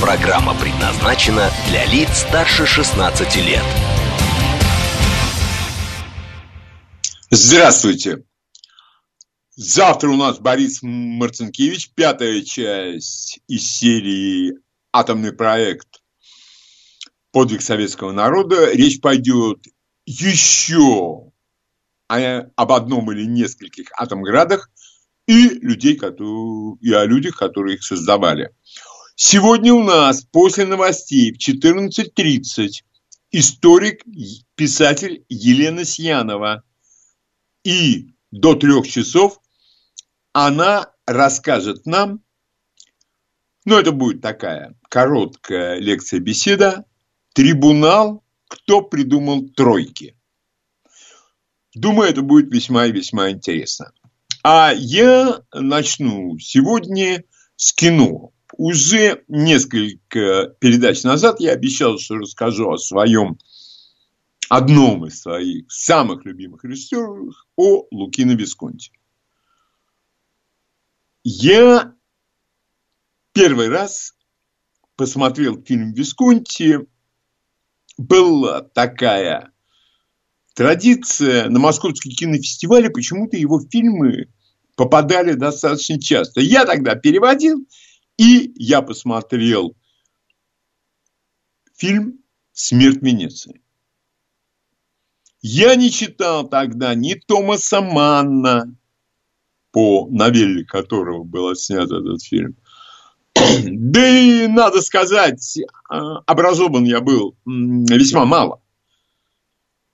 Программа предназначена для лиц старше 16 лет. Здравствуйте. Завтра у нас Борис Марцинкевич, пятая часть из серии «Атомный проект. Подвиг советского народа». Речь пойдет еще об одном или нескольких атомградах и, людей, которые, и о людях, которые их создавали. Сегодня у нас после новостей в 14.30 историк, писатель Елена Сьянова. И до трех часов она расскажет нам, ну, это будет такая короткая лекция-беседа, трибунал, кто придумал тройки. Думаю, это будет весьма и весьма интересно. А я начну сегодня с кино. Уже несколько передач назад я обещал, что расскажу о своем одном из своих самых любимых режиссеров о Лукино Висконти. Я первый раз посмотрел фильм Висконти. Была такая традиция на Московский кинофестивале, почему-то его фильмы попадали достаточно часто. Я тогда переводил, и я посмотрел фильм «Смерть Венеции». Я не читал тогда ни Томаса Манна, по новелле которого был снят этот фильм. Да и, надо сказать, образован я был весьма мало.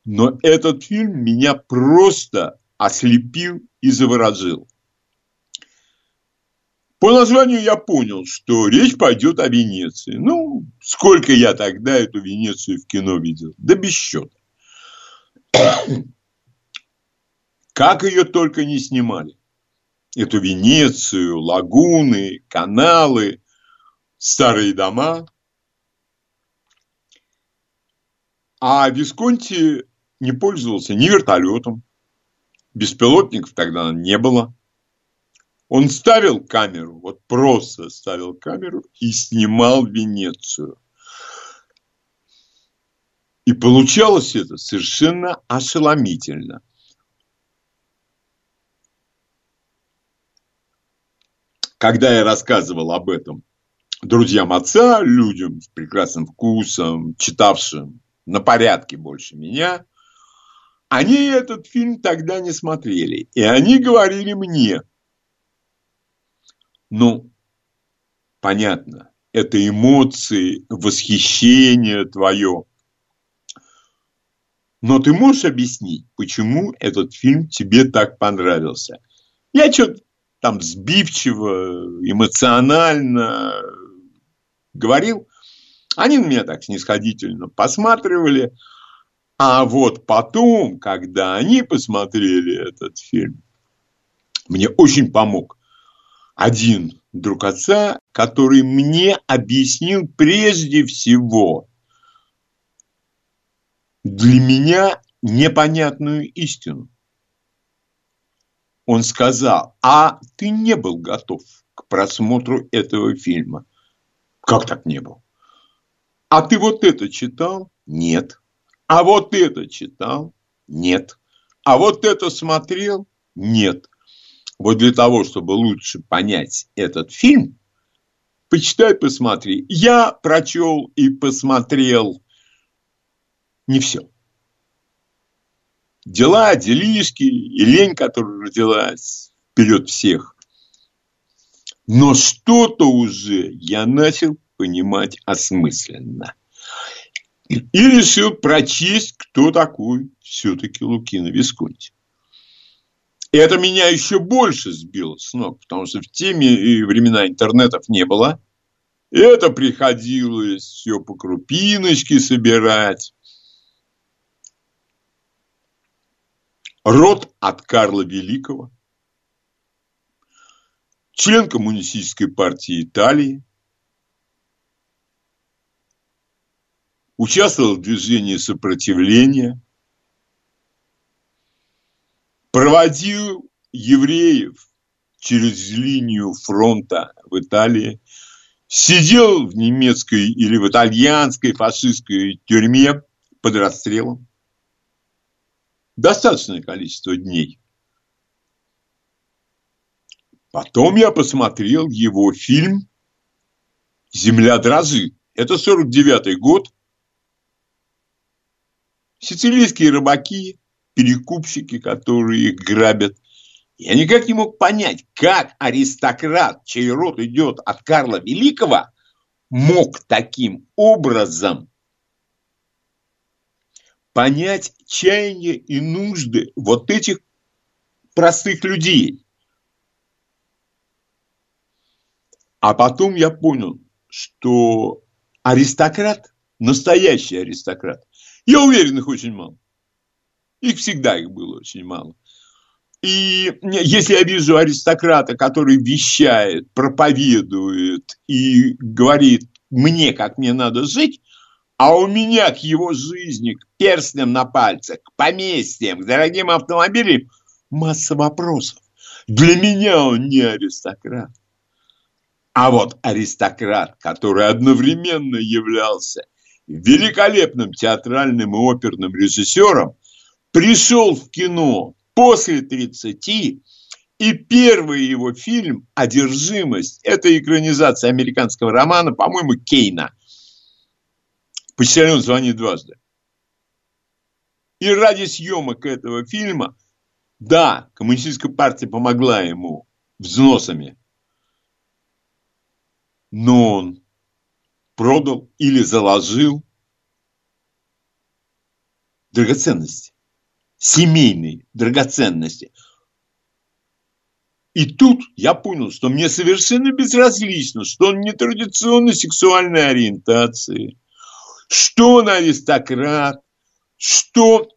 Но этот фильм меня просто ослепил и заворожил. По названию я понял, что речь пойдет о Венеции. Ну, сколько я тогда эту Венецию в кино видел? Да без счета. Как ее только не снимали. Эту Венецию, лагуны, каналы, старые дома. А Висконти не пользовался ни вертолетом, беспилотников тогда не было. Он ставил камеру, вот просто ставил камеру и снимал Венецию. И получалось это совершенно ошеломительно. Когда я рассказывал об этом друзьям отца, людям с прекрасным вкусом, читавшим на порядке больше меня, они этот фильм тогда не смотрели. И они говорили мне, ну, понятно, это эмоции, восхищение твое. Но ты можешь объяснить, почему этот фильм тебе так понравился? Я что-то там сбивчиво, эмоционально говорил. Они на меня так снисходительно посматривали. А вот потом, когда они посмотрели этот фильм, мне очень помог один друг отца, который мне объяснил прежде всего для меня непонятную истину. Он сказал, а ты не был готов к просмотру этого фильма. Как так не был? А ты вот это читал? Нет. А вот это читал? Нет. А вот это смотрел? Нет. Вот для того, чтобы лучше понять этот фильм, почитай, посмотри. Я прочел и посмотрел не все. Дела, делишки, и лень, которая родилась вперед всех. Но что-то уже я начал понимать осмысленно. И решил прочесть, кто такой все-таки Лукино Висконти. И это меня еще больше сбило с ног, потому что в теме и времена интернетов не было. Это приходилось все по крупиночке собирать. Род от Карла Великого, член Коммунистической партии Италии, участвовал в движении сопротивления, проводил евреев через линию фронта в Италии, сидел в немецкой или в итальянской фашистской тюрьме под расстрелом. Достаточное количество дней. Потом я посмотрел его фильм «Земля дрожит». Это 49-й год. Сицилийские рыбаки, перекупщики, которые их грабят, я никак не мог понять, как аристократ, чей род идет от Карла Великого, мог таким образом понять чаяние и нужды вот этих простых людей. А потом я понял, что аристократ, настоящий аристократ, я уверен, их очень мало. Их всегда их было очень мало. И если я вижу аристократа, который вещает, проповедует и говорит мне, как мне надо жить, а у меня к его жизни, к перстням на пальцах, к поместьям, к дорогим автомобилям масса вопросов. Для меня он не аристократ. А вот аристократ, который одновременно являлся великолепным театральным и оперным режиссером, пришел в кино после 30, и первый его фильм «Одержимость» – это экранизация американского романа, по-моему, Кейна. «Почтальон звонит дважды». И ради съемок этого фильма, да, коммунистическая партия помогла ему взносами, но он продал или заложил драгоценности семейные драгоценности. И тут я понял, что мне совершенно безразлично, что он не традиционной сексуальной ориентации, что он аристократ, что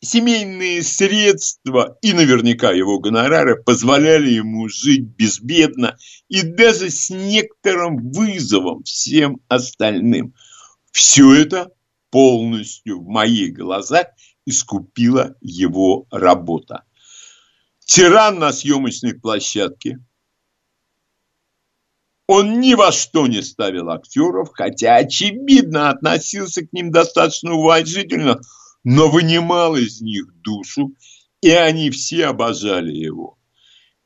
семейные средства и наверняка его гонорары позволяли ему жить безбедно и даже с некоторым вызовом всем остальным. Все это полностью в моих глазах искупила его работа. Тиран на съемочной площадке. Он ни во что не ставил актеров, хотя, очевидно, относился к ним достаточно уважительно, но вынимал из них душу, и они все обожали его.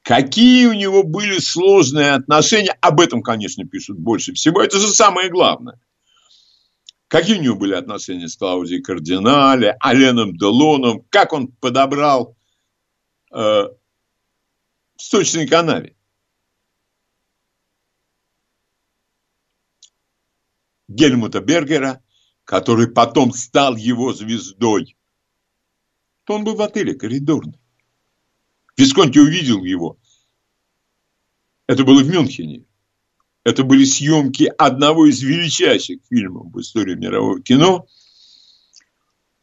Какие у него были сложные отношения, об этом, конечно, пишут больше всего, это же самое главное. Какие у него были отношения с Клаудией Кардинале, Аленом Делоном, как он подобрал э, в сточной канаве. Гельмута Бергера, который потом стал его звездой. То он был в отеле коридорный. Висконти увидел его. Это было в Мюнхене. Это были съемки одного из величайших фильмов в истории мирового кино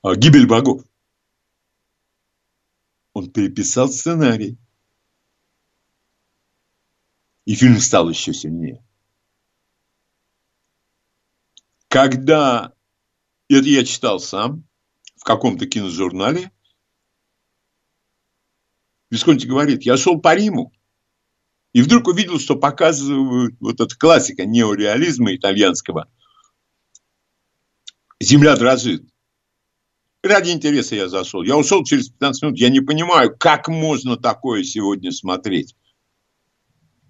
а, «Гибель богов». Он переписал сценарий. И фильм стал еще сильнее. Когда, это я читал сам, в каком-то киножурнале, Висконти говорит, я шел по Риму, и вдруг увидел, что показывают вот эта классика неореализма итальянского. Земля дрожит. Ради интереса я зашел. Я ушел через 15 минут. Я не понимаю, как можно такое сегодня смотреть.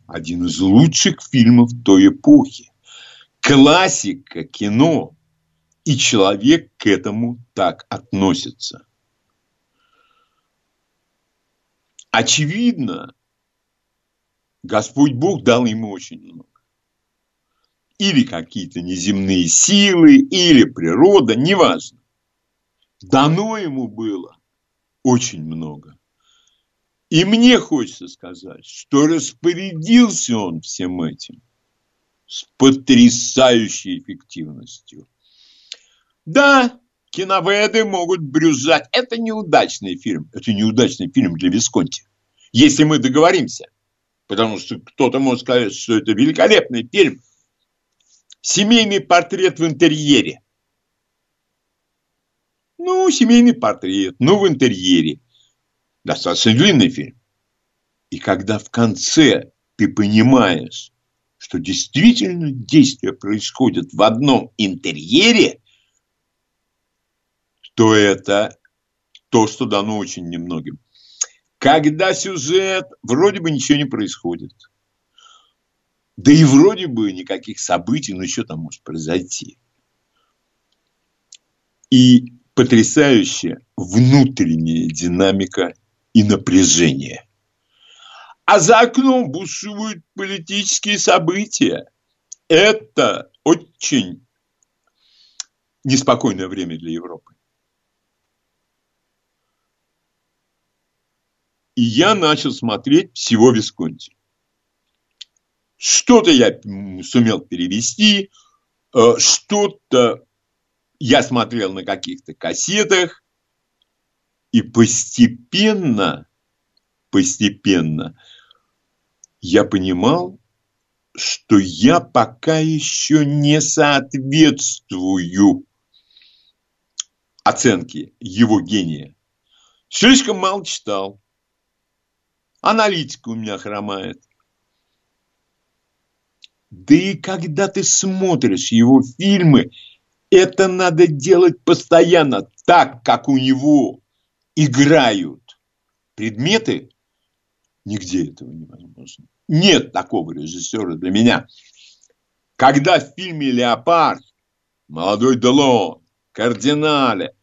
Один из лучших фильмов той эпохи. Классика кино. И человек к этому так относится. Очевидно, Господь Бог дал ему очень много. Или какие-то неземные силы, или природа, неважно. Дано ему было очень много. И мне хочется сказать, что распорядился он всем этим с потрясающей эффективностью. Да, киноведы могут брюзжать. Это неудачный фильм. Это неудачный фильм для Висконти. Если мы договоримся. Потому что кто-то может сказать, что это великолепный фильм. Семейный портрет в интерьере. Ну, семейный портрет, ну, в интерьере. Достаточно длинный фильм. И когда в конце ты понимаешь, что действительно действие происходит в одном интерьере, то это то, что дано очень немногим. Когда сюжет, вроде бы ничего не происходит. Да и вроде бы никаких событий, ну что там может произойти. И потрясающая внутренняя динамика и напряжение. А за окном бушуют политические события. Это очень неспокойное время для Европы. И я начал смотреть всего Висконти. Что-то я сумел перевести, э, что-то я смотрел на каких-то кассетах, и постепенно, постепенно я понимал, что я пока еще не соответствую оценке его гения. Слишком мало читал. Аналитика у меня хромает. Да и когда ты смотришь его фильмы, это надо делать постоянно, так, как у него играют предметы. Нигде этого невозможно. Нет такого режиссера для меня. Когда в фильме «Леопард» молодой Делон, кардинале,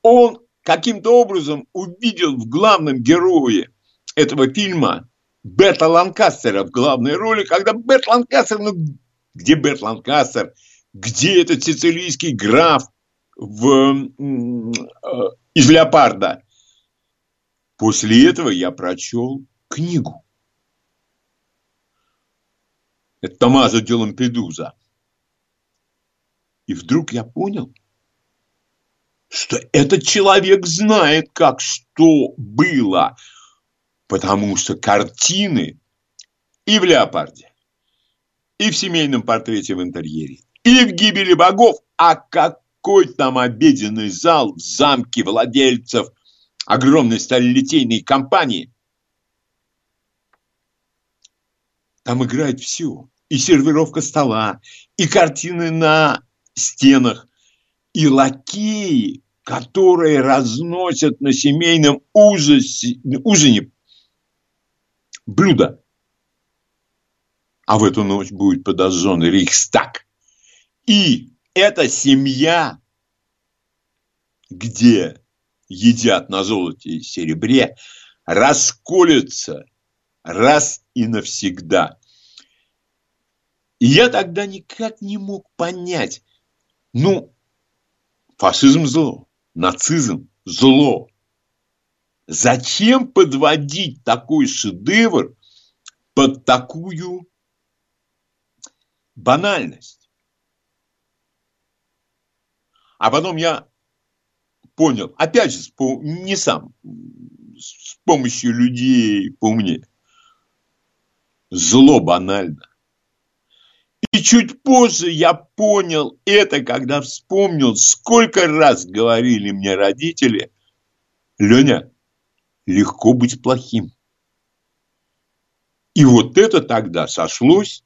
он каким-то образом увидел в главном герое этого фильма Берта Ланкастера в главной роли, когда Берт Ланкастер, ну где Берт Ланкастер, где этот сицилийский граф в, э, из «Леопарда». После этого я прочел книгу. Это Томазо де Лампедуза. И вдруг я понял, что этот человек знает, как что было, потому что картины и в «Леопарде», и в семейном портрете в интерьере, и в гибели богов, а какой там обеденный зал в замке владельцев огромной сталелитейной компании. Там играет все. И сервировка стола, и картины на стенах, и лакеи, которые разносят на семейном ужасе, ужине блюда. А в эту ночь будет подожжен Рейхстаг. И эта семья, где едят на золоте и серебре, расколется раз и навсегда. И я тогда никак не мог понять, ну, фашизм зло, нацизм зло. Зачем подводить такой шедевр под такую банальность? А потом я понял, опять же, не сам, с помощью людей поумнее. Зло банально. И чуть позже я понял это, когда вспомнил, сколько раз говорили мне родители, Леня, легко быть плохим. И вот это тогда сошлось,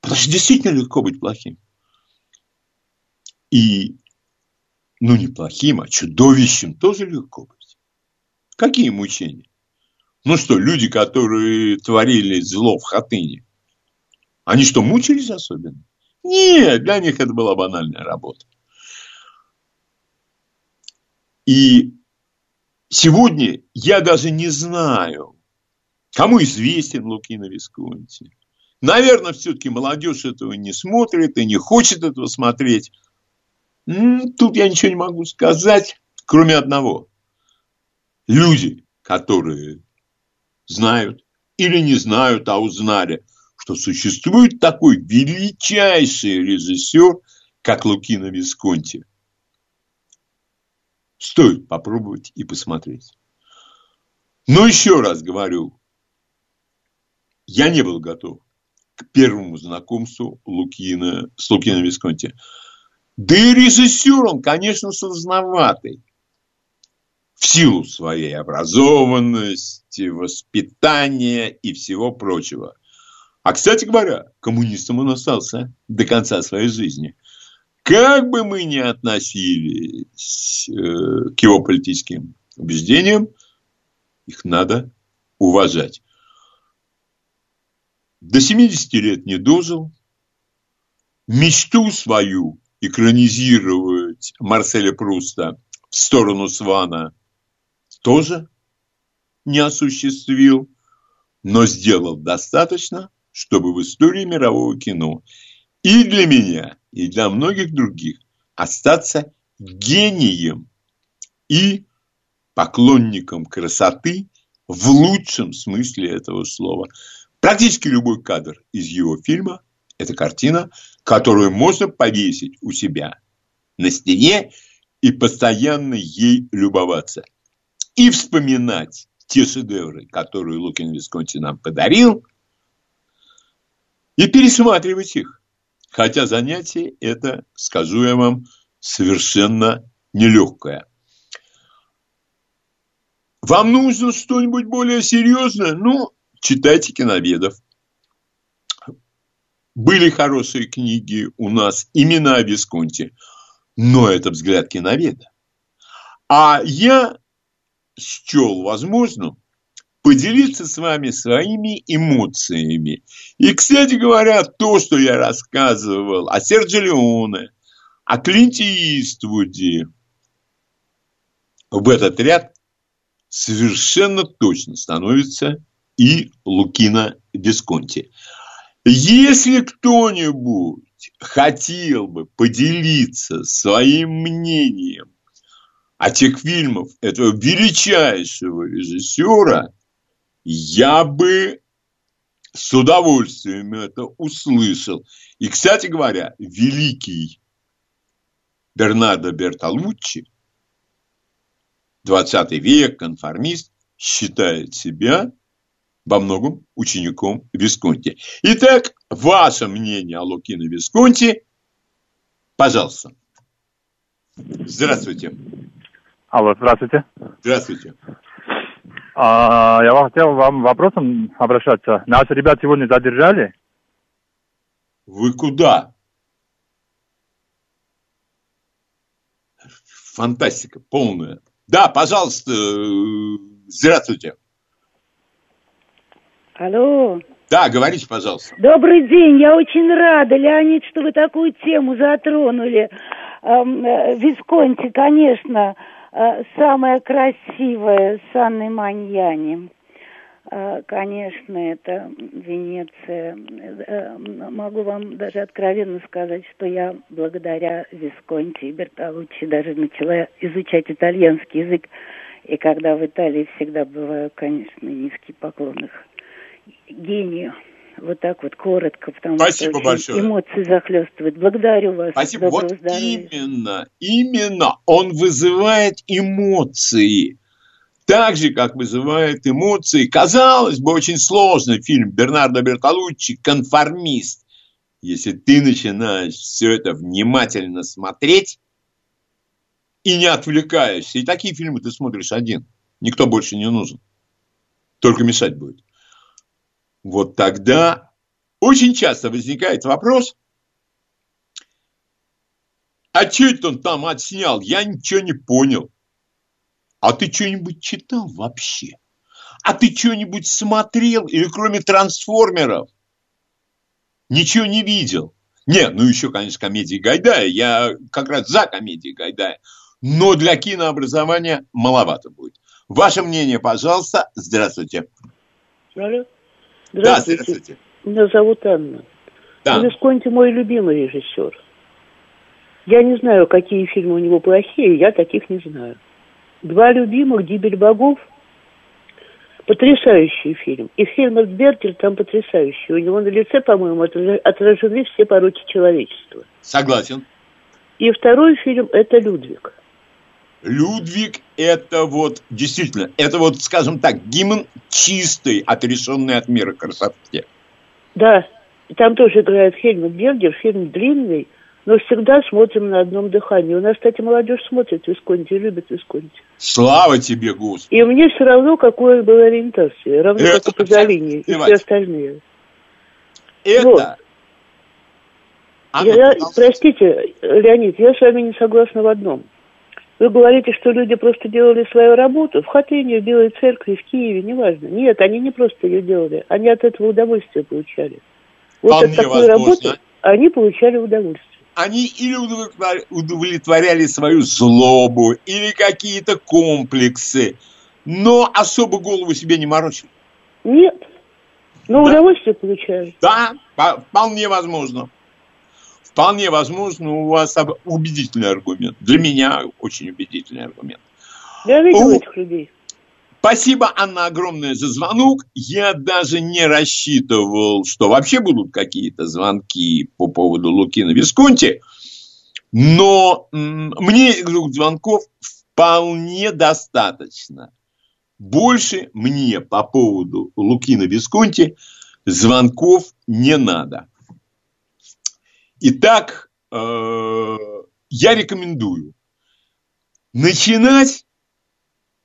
потому что действительно легко быть плохим. И ну не плохим, а чудовищем тоже легко быть. Какие мучения? Ну что, люди, которые творили зло в Хатыне, они что, мучились особенно? Нет, для них это была банальная работа. И сегодня я даже не знаю, кому известен Лукино Висконти. Наверное, все-таки молодежь этого не смотрит и не хочет этого смотреть. Тут я ничего не могу сказать, кроме одного. Люди, которые знают или не знают, а узнали, что существует такой величайший режиссер, как Лукино Висконти. Стоит попробовать и посмотреть. Но еще раз говорю, я не был готов к первому знакомству Лукина, с Лукино Висконти. Да и режиссер он, конечно, сложноватый. В силу своей образованности, воспитания и всего прочего. А, кстати говоря, коммунистом он остался до конца своей жизни. Как бы мы ни относились э, к его политическим убеждениям, их надо уважать. До 70 лет не дожил. Мечту свою экранизировать Марселя Пруста в сторону Свана тоже не осуществил, но сделал достаточно, чтобы в истории мирового кино и для меня, и для многих других остаться гением и поклонником красоты в лучшем смысле этого слова. Практически любой кадр из его фильма – это картина, которую можно повесить у себя на стене и постоянно ей любоваться. И вспоминать те шедевры, которые Лукин Висконти нам подарил, и пересматривать их. Хотя занятие это, скажу я вам, совершенно нелегкое. Вам нужно что-нибудь более серьезное? Ну, читайте киноведов. Были хорошие книги у нас именно о Висконте, но это взгляд киноведа. А я счел возможным поделиться с вами своими эмоциями. И, кстати говоря, то, что я рассказывал о Серджи Леоне, о Клинте Иствуде, в этот ряд совершенно точно становится и Лукина Дисконти. Если кто-нибудь хотел бы поделиться своим мнением о тех фильмах этого величайшего режиссера, я бы с удовольствием это услышал. И, кстати говоря, великий Бернардо Бертолуччи, 20 век, конформист, считает себя во многом учеником Висконти. Итак, ваше мнение о Лукино Висконти, пожалуйста. Здравствуйте. Алло, здравствуйте. Здравствуйте. А, я хотел вам вопросом обращаться. Наши ребят сегодня задержали. Вы куда? Фантастика полная. Да, пожалуйста, э, здравствуйте. Алло. Да, говорите, пожалуйста. Добрый день, я очень рада, Леонид, что вы такую тему затронули. Эм, э, Висконти, конечно, э, самая красивая с Анной Маньяни. Э, конечно, это Венеция. Э, могу вам даже откровенно сказать, что я благодаря Висконти и Бертолуччи даже начала изучать итальянский язык. И когда в Италии всегда бываю, конечно, низкий поклон их гению. Вот так вот коротко, потому Спасибо что большое. эмоции захлестывают. Благодарю вас. Спасибо. Доброго Вот здоровья. именно, именно он вызывает эмоции. Так же, как вызывает эмоции, казалось бы, очень сложный фильм Бернардо Бертолуччи «Конформист». Если ты начинаешь все это внимательно смотреть и не отвлекаешься, и такие фильмы ты смотришь один, никто больше не нужен, только мешать будет. Вот тогда очень часто возникает вопрос, а что это он там отснял? Я ничего не понял. А ты что-нибудь читал вообще? А ты что-нибудь смотрел или кроме трансформеров? Ничего не видел. Не, ну еще, конечно, комедии Гайдая. Я как раз за комедии Гайдая. Но для кинообразования маловато будет. Ваше мнение, пожалуйста. Здравствуйте. Алло. Да, Здравствуйте. здравствуйте. Меня зовут Анна. Да. Висконти мой любимый режиссер. Я не знаю, какие фильмы у него плохие, я таких не знаю. Два любимых «Гибель богов», Потрясающий фильм. И Хельмут Бертель там потрясающий. У него на лице, по-моему, отражены все пороки человечества. Согласен. И второй фильм – это «Людвиг». Людвиг – это вот, действительно, это вот, скажем так, гимн чистой, отрешенной от мира красоты. Да, там тоже играет Хельмут Бергер, фильм длинный, но всегда смотрим на одном дыхании. У нас, кстати, молодежь смотрит Висконти, любит Висконти. Слава тебе, Господи! И мне все равно, какой был ориентация, равно это как и Пазолини, и все остальные. Это... Вот. Я, простите, Леонид, я с вами не согласна в одном. Вы говорите, что люди просто делали свою работу в Хатыне, в Белой Церкви, в Киеве, неважно. Нет, они не просто ее делали, они от этого удовольствие получали. Вот Вполне от такой возможно. работы они получали удовольствие. Они или удовлетворяли свою злобу, или какие-то комплексы, но особо голову себе не морочили. Нет, но Да. удовольствие получали. Да, по- вполне возможно. Вполне возможно, у вас убедительный аргумент. Для меня очень убедительный аргумент. Я видел О. этих людей. Спасибо, Анна, огромное за звонок. Я даже не рассчитывал, что вообще будут какие-то звонки по поводу Лукина Висконти. Но мне этих двух звонков вполне достаточно. Больше мне по поводу Лукина Висконти звонков не надо. Итак, э, я рекомендую начинать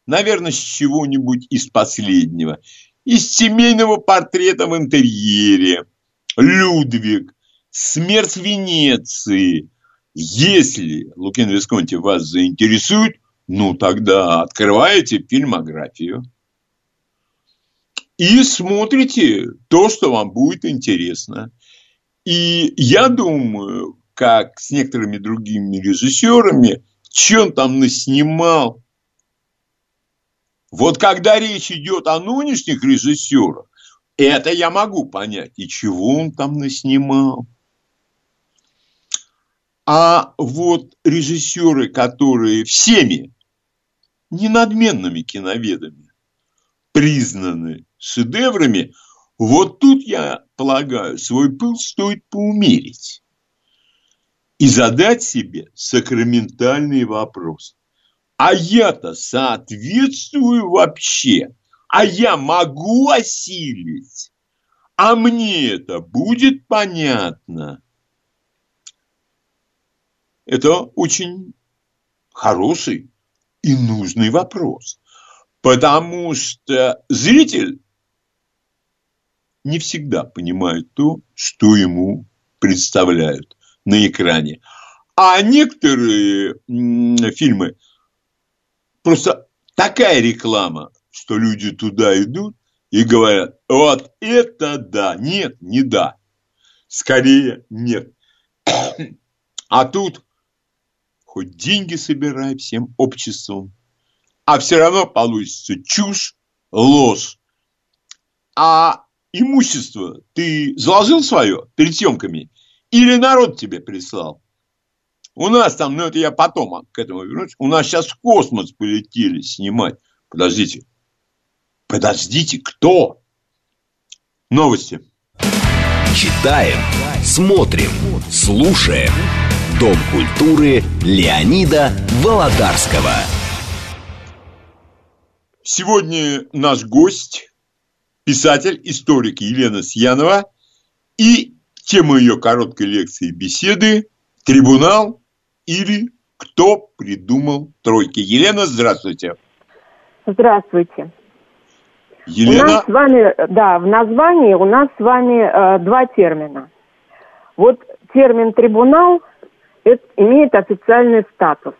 наверное, с чего-нибудь из последнего. Из семейного портрета в интерьере. Людвиг. Смерть Венеции. Если Лукин Висконти вас заинтересует, ну тогда открываете фильмографию и смотрите то, что вам будет интересно. И я думаю, как с некоторыми другими режиссерами, что он там наснимал, вот когда речь идет о нынешних режиссерах, это я могу понять. И чего он там наснимал? А вот режиссеры, которые всеми ненадменными киноведами признаны шедеврами, вот тут, я полагаю, свой пыл стоит поумерить и задать себе сакраментальный вопрос. А я-то соответствую вообще? А я могу осилить? А мне это будет понятно? Это очень хороший и нужный вопрос. Потому что зритель не всегда понимает то, что ему представляют на экране. А некоторые фильмы просто такая реклама, что люди туда идут и говорят, вот это да, нет, не да, скорее нет. А тут хоть деньги собирай всем обществом, а все равно получится чушь, ложь. А имущество ты заложил свое перед съемками или народ тебе прислал? У нас там, ну это я потом к этому вернусь, у нас сейчас в космос полетели снимать. Подождите. Подождите, кто? Новости. Читаем, смотрим, слушаем. Дом культуры Леонида Володарского. Сегодня наш гость, писатель, историк Елена Сьянова и тема ее короткой лекции беседы «Трибунал или кто придумал тройки». Елена, здравствуйте. Здравствуйте. У Елена, нас с вами, да, в названии у нас с вами э, два термина. Вот термин трибунал это имеет официальный статус.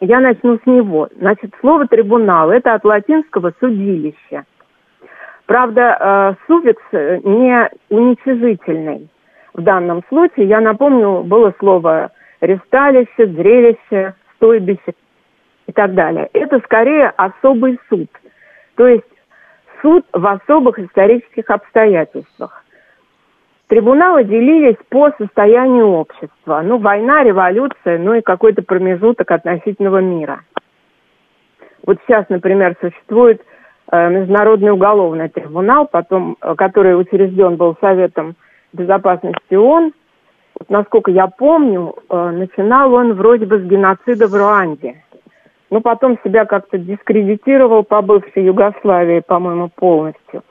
Я начну с него. Значит, слово трибунал это от латинского судилище. Правда, э, суффикс э, не уничижительный. В данном случае, я напомню, было слово ресталище, зрелище, стойбище и так далее. Это скорее особый суд. То есть суд в особых исторических обстоятельствах. Трибуналы делились по состоянию общества. Ну, война, революция, ну и какой-то промежуток относительного мира. Вот сейчас, например, существует Международный уголовный трибунал, потом, э, который учрежден был Советом Безопасности ООН. Вот, насколько я помню, э, начинал он вроде бы с геноцида в Руанде. Но потом себя как-то дискредитировал по бывшей Югославии, по-моему, полностью.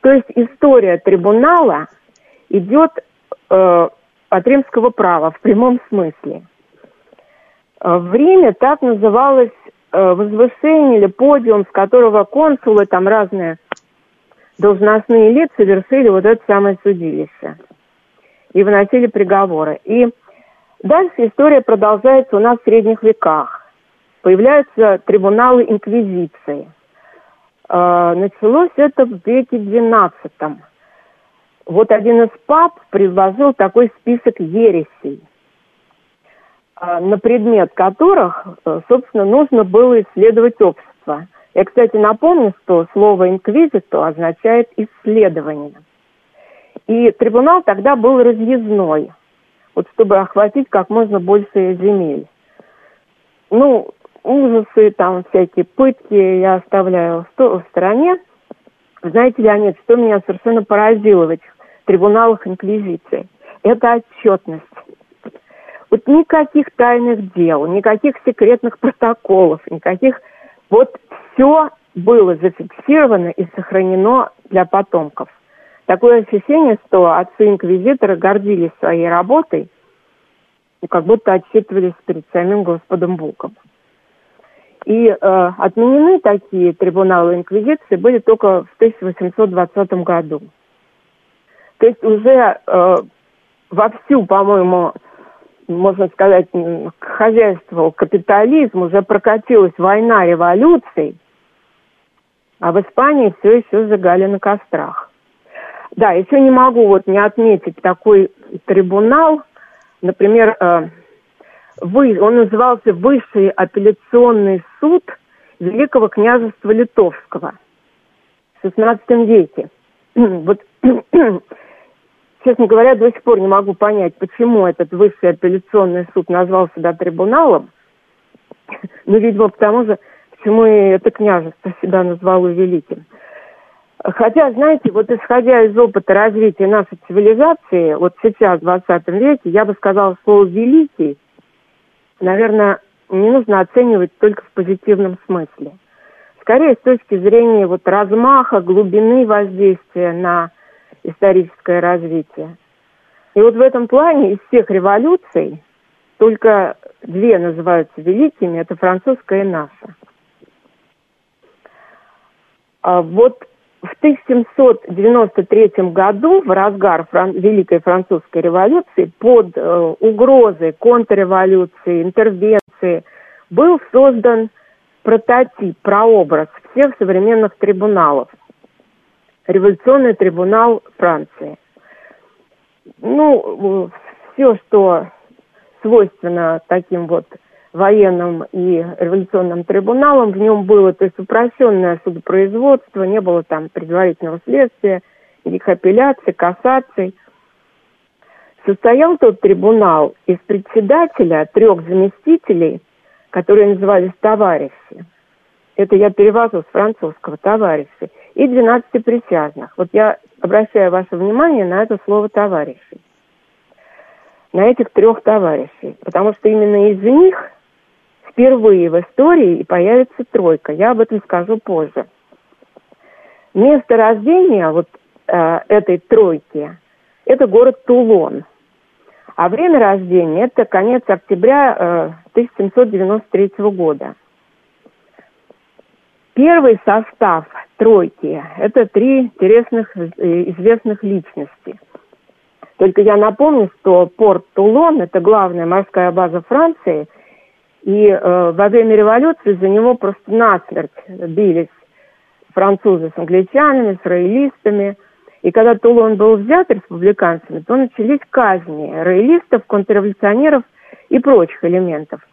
То есть история трибунала идет э, от римского права в прямом смысле. Э, в Риме так называлось э, возвышение или подиум, с которого консулы, там разные должностные лица вершили вот это самое судилище и выносили приговоры. И дальше история продолжается у нас в средних веках. Появляются трибуналы инквизиции. Э, началось это в веке XII. Вот один из пап предложил такой список ересей, на предмет которых, э, собственно, нужно было исследовать общество. Я, кстати, напомню, что слово «инквизитор» означает «исследование». И трибунал тогда был разъездной, вот чтобы охватить как можно больше земель. Ну, ужасы, там всякие пытки я оставляю в стороне. Знаете, Леонид, что меня совершенно поразило в этих трибуналах инквизиции? Это отчетность. Вот никаких тайных дел, никаких секретных протоколов, никаких... Вот все было зафиксировано и сохранено для потомков. Такое ощущение, что отцы-инквизиторы гордились своей работой и как будто отчитывались перед самим Господом Богом. И э, отменены такие трибуналы инквизиции были только в 1820 году. То есть уже э, вовсю, по-моему, можно сказать, хозяйствовал капитализм, уже прокатилась война революций, а в Испании все еще сжигали на кострах. Да, еще не могу вот не отметить такой трибунал, например, э, вы, он назывался Высший апелляционный суд Великого княжества Литовского в XVI веке. Вот, честно говоря, до сих пор не могу понять, почему этот Высший апелляционный суд назвал себя трибуналом. Ну, видимо, потому же, почему и это княжество себя назвало великим. Хотя, знаете, вот исходя из опыта развития нашей цивилизации, вот сейчас, в 20 веке, я бы сказала слово «великий», наверное, не нужно оценивать только в позитивном смысле. Скорее, с точки зрения вот размаха, глубины воздействия на историческое развитие. И вот в этом плане из всех революций только две называются великими, это французская и наша. А вот в 1793 году, в разгар фран- Великой Французской революции, под э, угрозой контрреволюции, интервенции, был создан прототип, прообраз всех современных трибуналов. Революционный трибунал Франции. Ну, все, что свойственно таким вот военным и революционным трибуналом. В нем было, то есть, упрощенное судопроизводство, не было там предварительного следствия, никаких апелляций, кассаций. Состоял тот трибунал из председателя, трех заместителей, которые назывались товарищи. Это я перевожу с французского товарищи. И 12 присяжных. Вот я обращаю ваше внимание на это слово товарищи. На этих трех товарищей. Потому что именно из них впервые в истории появится тройка. Я об этом скажу позже. Место рождения вот э, этой тройки – это город Тулон. А время рождения – это конец октября э, 1793 года. Первый состав тройки – это три интересных, э, известных личности. Только я напомню, что порт Тулон – это главная морская база Франции – и э, во время революции за него просто насмерть бились французы с англичанами, с роялистами. И когда Тулон был взят республиканцами, то начались казни роялистов, контрреволюционеров и прочих элементов.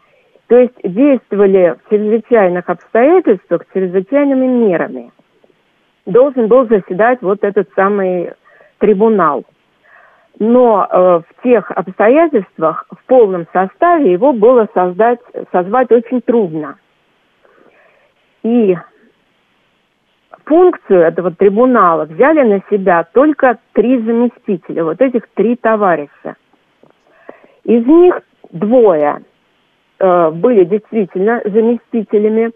То есть действовали в чрезвычайных обстоятельствах чрезвычайными мерами. Должен был заседать вот этот самый трибунал но э, в тех обстоятельствах в полном составе его было создать, созвать очень трудно. И функцию этого трибунала взяли на себя только три заместителя, вот этих три товарища. Из них двое э, были действительно заместителями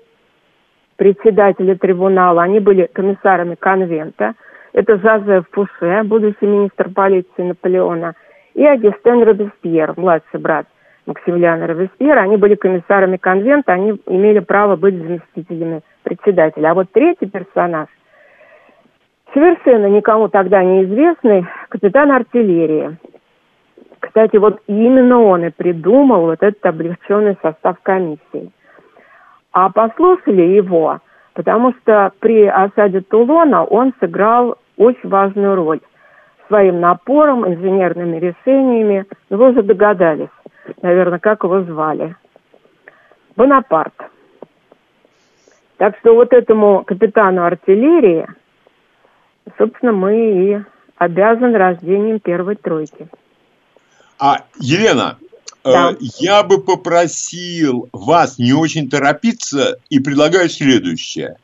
председателя трибунала, они были комиссарами конвента. Это Жозеф Пуше, будущий министр полиции Наполеона, и Агестен Робеспьер, младший брат Максимилиана Робеспьера. Они были комиссарами конвента, они имели право быть заместителями председателя. А вот третий персонаж, совершенно никому тогда неизвестный, капитан артиллерии. Кстати, вот именно он и придумал вот этот облегченный состав комиссии. А послушали его, потому что при осаде Тулона он сыграл очень важную роль своим напором, инженерными решениями. Вы уже догадались, наверное, как его звали. Бонапарт. Так что вот этому капитану артиллерии, собственно, мы и обязаны рождением первой тройки. А, Елена, да. э, я бы попросил вас не очень торопиться и предлагаю следующее.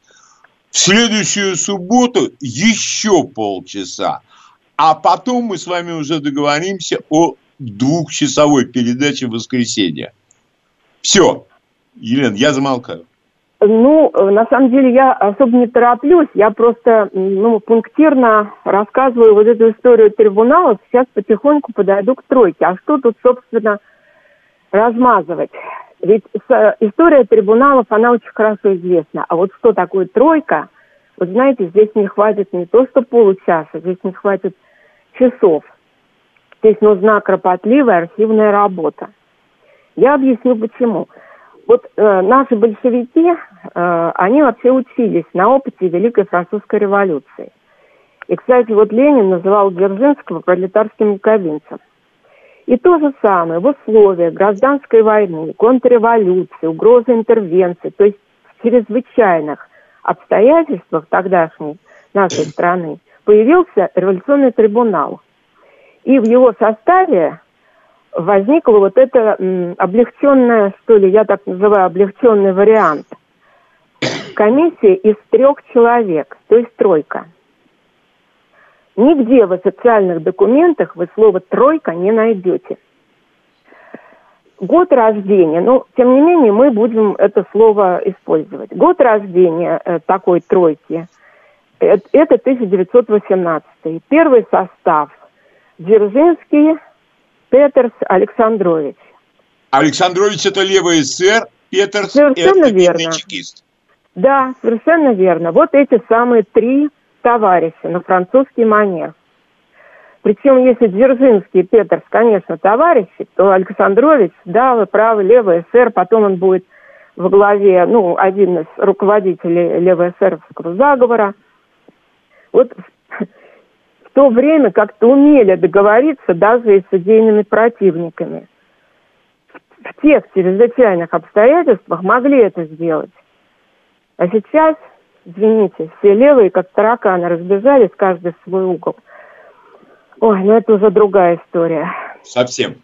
В следующую субботу еще полчаса, а потом мы с вами уже договоримся о двухчасовой передаче в воскресенье. Все, Елена, я замолкаю. Ну, на самом деле я особо не тороплюсь, я просто ну, пунктирно рассказываю вот эту историю трибунала, сейчас потихоньку подойду к тройке. А что тут, собственно, размазывать? Ведь история трибуналов, она очень хорошо известна. А вот что такое тройка, вот знаете, здесь не хватит не то что получаса, здесь не хватит часов. Здесь нужна кропотливая архивная работа. Я объясню почему. Вот э, наши большевики, э, они вообще учились на опыте Великой Французской революции. И, кстати, вот Ленин называл Дзержинского пролетарским яковинцем. И то же самое в условиях гражданской войны, контрреволюции, угрозы интервенции, то есть в чрезвычайных обстоятельствах тогдашней нашей страны появился революционный трибунал. И в его составе возникло вот это облегченное, что ли, я так называю, облегченный вариант. Комиссия из трех человек, то есть тройка. Нигде в официальных документах вы слово «тройка» не найдете. Год рождения, ну, тем не менее, мы будем это слово использовать. Год рождения э, такой тройки э, – это 1918. Первый состав – Дзержинский, Петерс Александрович. Александрович это левый СССР, Петерс это верно. чекист. Да, совершенно верно. Вот эти самые три товарища на французский манер. Причем, если Дзержинский и Петерс, конечно, товарищи, то Александрович, да, вы правы, левый СССР, потом он будет во главе, ну, один из руководителей левоэсеровского заговора. Вот то время как-то умели договориться даже и с идейными противниками. В тех чрезвычайных обстоятельствах могли это сделать. А сейчас, извините, все левые, как тараканы, разбежались каждый в свой угол. Ой, ну это уже другая история. Совсем.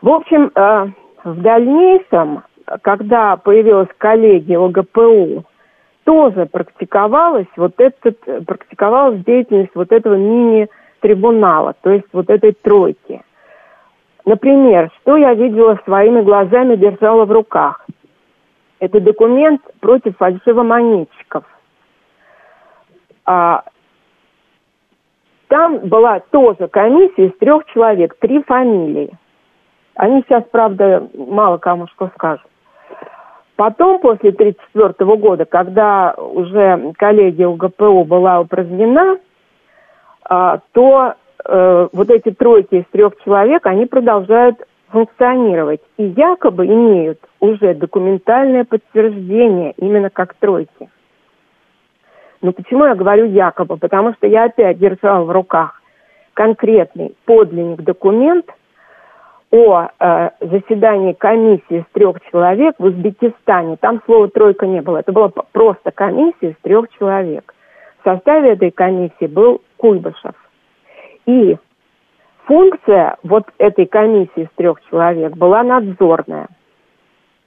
В общем, э, в дальнейшем, когда появилась коллегия ОГПУ, тоже практиковалась вот этот, практиковалась деятельность вот этого мини-трибунала, то есть вот этой тройки. Например, что я видела своими глазами, держала в руках? Это документ против фальшивомонетчиков. А, там была тоже комиссия из трех человек, три фамилии. Они сейчас, правда, мало кому что скажут. Потом, после 1934 года, когда уже коллегия УГПУ была упразднена, а, то э, вот эти тройки из трех человек, они продолжают функционировать и якобы имеют уже документальное подтверждение именно как тройки. Но почему я говорю якобы? Потому что я опять держала в руках конкретный подлинник документ – о э, заседании комиссии из трех человек в Узбекистане. Там слова «тройка» не было. Это была просто комиссия из трех человек. В составе этой комиссии был Куйбышев. И функция вот этой комиссии из трех человек была надзорная.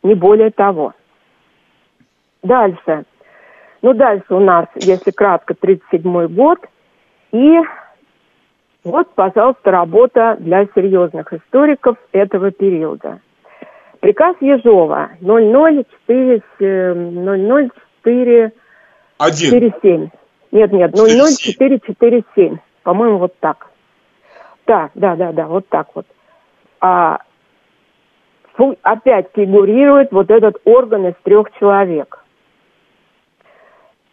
Не более того. Дальше. Ну, дальше у нас, если кратко, 37 год. И вот, пожалуйста, работа для серьезных историков этого периода. Приказ Ежова 00447. Один. Нет, нет, 00447. По-моему, вот так. Так, да, да, да, вот так вот. А, фу, опять фигурирует вот этот орган из трех человек.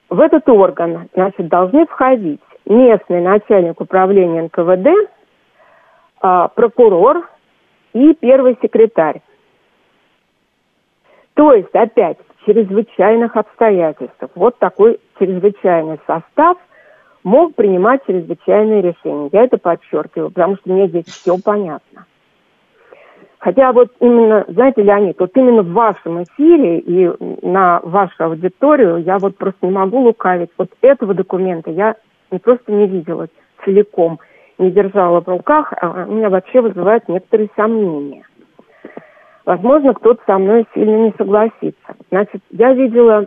В этот орган, значит, должны входить местный начальник управления НКВД, а, прокурор и первый секретарь. То есть, опять, в чрезвычайных обстоятельствах. Вот такой чрезвычайный состав мог принимать чрезвычайные решения. Я это подчеркиваю, потому что мне здесь все понятно. Хотя вот именно, знаете, Леонид, вот именно в вашем эфире и на вашу аудиторию я вот просто не могу лукавить. Вот этого документа я просто не видела целиком, не держала в руках, а меня вообще вызывает некоторые сомнения. Возможно, кто-то со мной сильно не согласится. Значит, я видела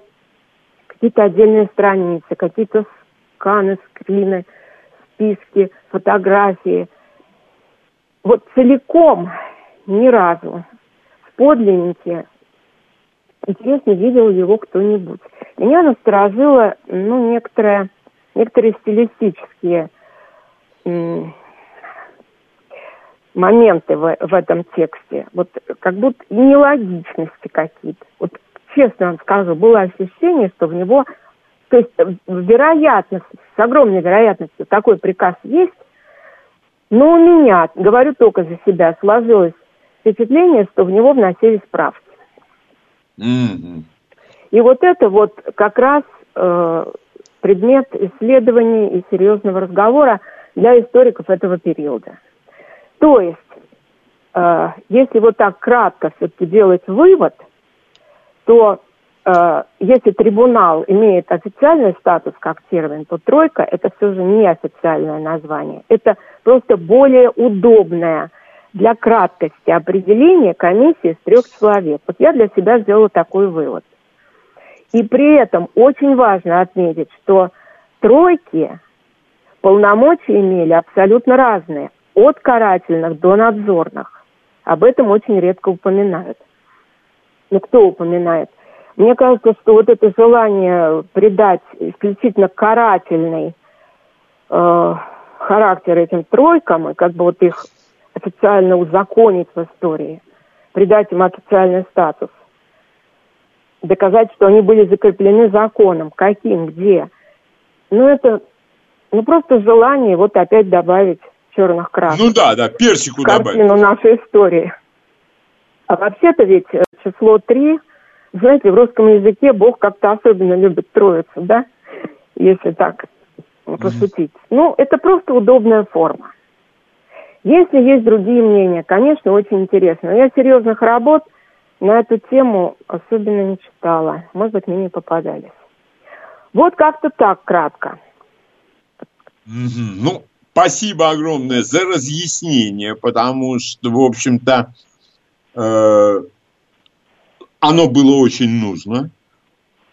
какие-то отдельные страницы, какие-то сканы, скрины, списки, фотографии. Вот целиком ни разу в подлиннике интересно, видел его кто-нибудь. Меня насторожило, ну, некоторое, некоторые стилистические моменты в, в этом тексте. Вот как будто нелогичности какие-то. Вот честно вам скажу, было ощущение, что в него, то есть вероятность, с огромной вероятностью такой приказ есть, но у меня, говорю только за себя, сложилось впечатление, что в него вносились правки. Mm-hmm. И вот это вот как раз э, предмет исследований и серьезного разговора для историков этого периода. То есть, э, если вот так кратко все-таки делать вывод, то э, если трибунал имеет официальный статус как термин, то тройка это все же не официальное название. Это просто более удобное для краткости определения комиссии из трех человек. Вот я для себя сделала такой вывод. И при этом очень важно отметить, что тройки полномочия имели абсолютно разные, от карательных до надзорных. Об этом очень редко упоминают. Ну, кто упоминает? Мне кажется, что вот это желание придать исключительно карательный э, характер этим тройкам, и как бы вот их официально узаконить в истории, придать им официальный статус, доказать, что они были закреплены законом, каким, где. Ну, это ну, просто желание вот опять добавить черных красок. Ну да, да, персику картину добавить. нашей истории. А вообще-то ведь э, число три, знаете, в русском языке Бог как-то особенно любит троицу, да? Если так пошутить. Mm-hmm. Ну, это просто удобная форма. Если есть другие мнения, конечно, очень интересно. Но я серьезных работ на эту тему особенно не читала. Может быть, мне не попадались. Вот как-то так кратко. Mm-hmm. Ну, спасибо огромное за разъяснение, потому что, в общем-то, э, оно было очень нужно,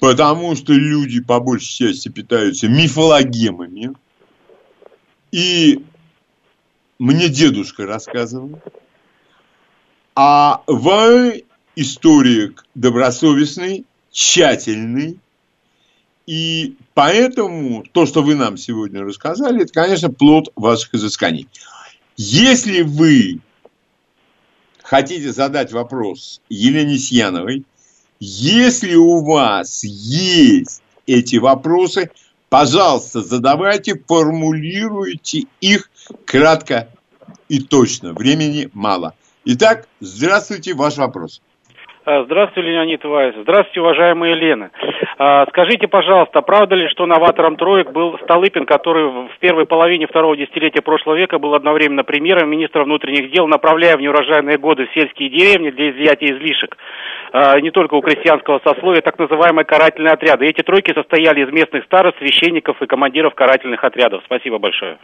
потому что люди по большей части питаются мифологемами. И мне дедушка рассказывал. А вы историк добросовестный, тщательный, и поэтому то, что вы нам сегодня рассказали, это, конечно, плод ваших изысканий. Если вы хотите задать вопрос Елене Сьяновой, если у вас есть эти вопросы, пожалуйста, задавайте, формулируйте их кратко и точно. Времени мало. Итак, здравствуйте, ваш вопрос. А, здравствуйте, Леонид Вайс. Здравствуйте, уважаемая Елена. А, скажите, пожалуйста, правда ли, что новатором троек был Столыпин, который в первой половине второго десятилетия прошлого века был одновременно премьером, министром внутренних дел, направляя в неурожайные годы в сельские деревни для изъятия излишек, а, не только у крестьянского сословия, так называемые карательные отряды. Эти тройки состояли из местных старост, священников и командиров карательных отрядов. Спасибо большое.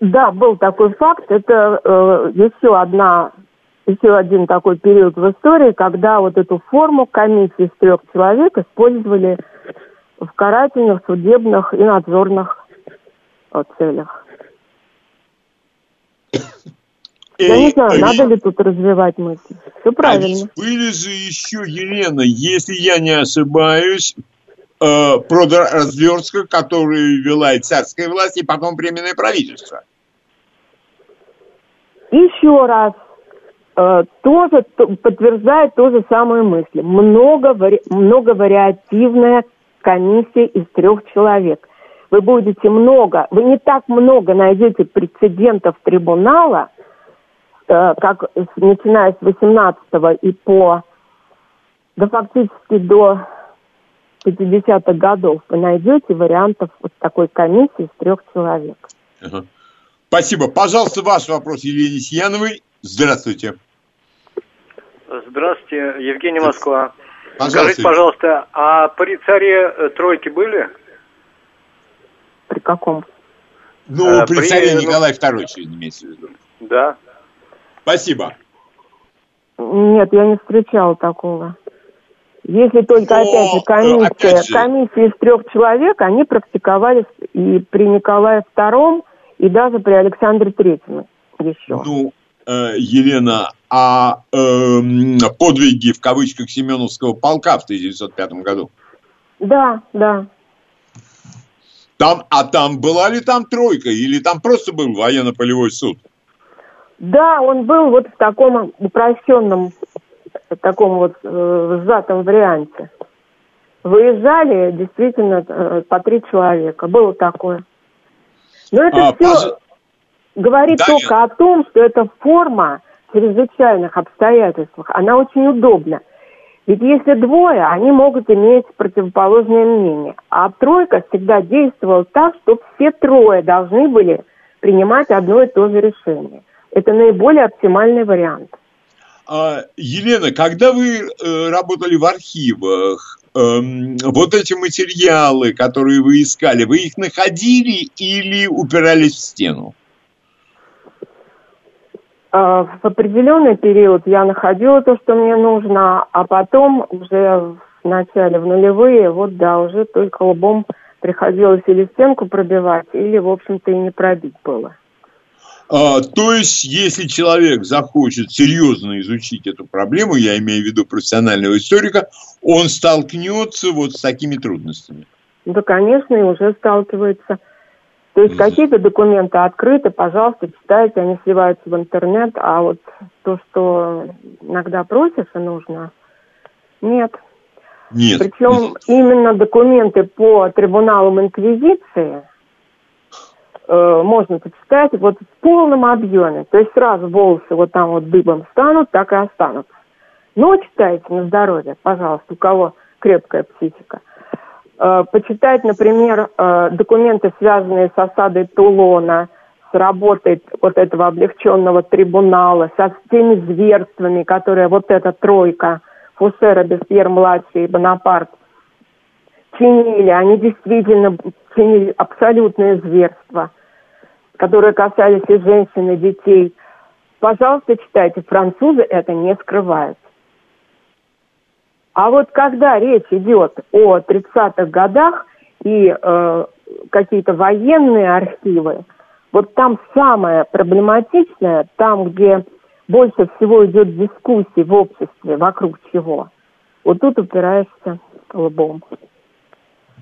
Да, был такой факт. Это э, еще одна еще один такой период в истории, когда вот эту форму комиссии из трех человек использовали в карательных, судебных и надзорных э, целях. Я не знаю, надо ли тут развивать мысль. Все правильно. А были же еще, Елена, если я не ошибаюсь, э, продразверстка, которую вела и царская власть, и потом временное правительство. Еще раз, э, тоже подтверждает ту же самую мысль. Много, вариативная комиссия из трех человек. Вы будете много, вы не так много найдете прецедентов трибунала, э, как начиная с 18 и по, да фактически до 50-х годов, вы найдете вариантов вот такой комиссии из трех человек. Спасибо. Пожалуйста, ваш вопрос Елене Сияновой. Здравствуйте. Здравствуйте, Евгений Москва. Пожалуйста. Скажите, пожалуйста, а при царе э, тройки были? При каком? Ну, а, при, при царе ну... Николай II, имеется в виду. Да. Спасибо. Нет, я не встречал такого. Если только, Но, опять же, комиссия, опять же... комиссия из трех человек, они практиковались и при Николае II, и даже при Александре Третьем еще. Ну, Елена, а э, подвиги в кавычках Семеновского полка в 1905 году? Да, да. Там, а там была ли там тройка или там просто был военно-полевой суд? Да, он был вот в таком упрощенном, в таком вот э, сжатом варианте. Выезжали действительно э, по три человека. Было такое. Но это а, все пож... говорит да, только я... о том, что эта форма в чрезвычайных обстоятельствах, она очень удобна. Ведь если двое, они могут иметь противоположное мнение. А тройка всегда действовала так, что все трое должны были принимать одно и то же решение. Это наиболее оптимальный вариант. А, Елена, когда вы э, работали в архивах, Эм, вот эти материалы, которые вы искали, вы их находили или упирались в стену? А, в определенный период я находила то, что мне нужно, а потом уже в начале, в нулевые, вот да, уже только лбом приходилось или стенку пробивать, или, в общем-то, и не пробить было. А, то есть, если человек захочет серьезно изучить эту проблему, я имею в виду профессионального историка, он столкнется вот с такими трудностями. Да, конечно, и уже сталкивается. То есть какие-то документы открыты, пожалуйста, читайте, они сливаются в интернет, а вот то, что иногда просишь и нужно, нет. Нет. Причем именно документы по трибуналам инквизиции – э, можно почитать вот в полном объеме. То есть сразу волосы вот там вот дыбом станут, так и останутся. Но читайте на здоровье, пожалуйста, у кого крепкая психика. Э, почитать, например, э, документы, связанные с осадой Тулона, с работой вот этого облегченного трибунала, со теми зверствами, которые вот эта тройка, Фусера, Беспьер-младший и Бонапарт, чинили. Они действительно чинили абсолютное зверство которые касались и женщин, и детей. Пожалуйста, читайте. Французы это не скрывают. А вот когда речь идет о 30-х годах и э, какие-то военные архивы, вот там самое проблематичное, там, где больше всего идет дискуссий в обществе, вокруг чего, вот тут упираешься лбом.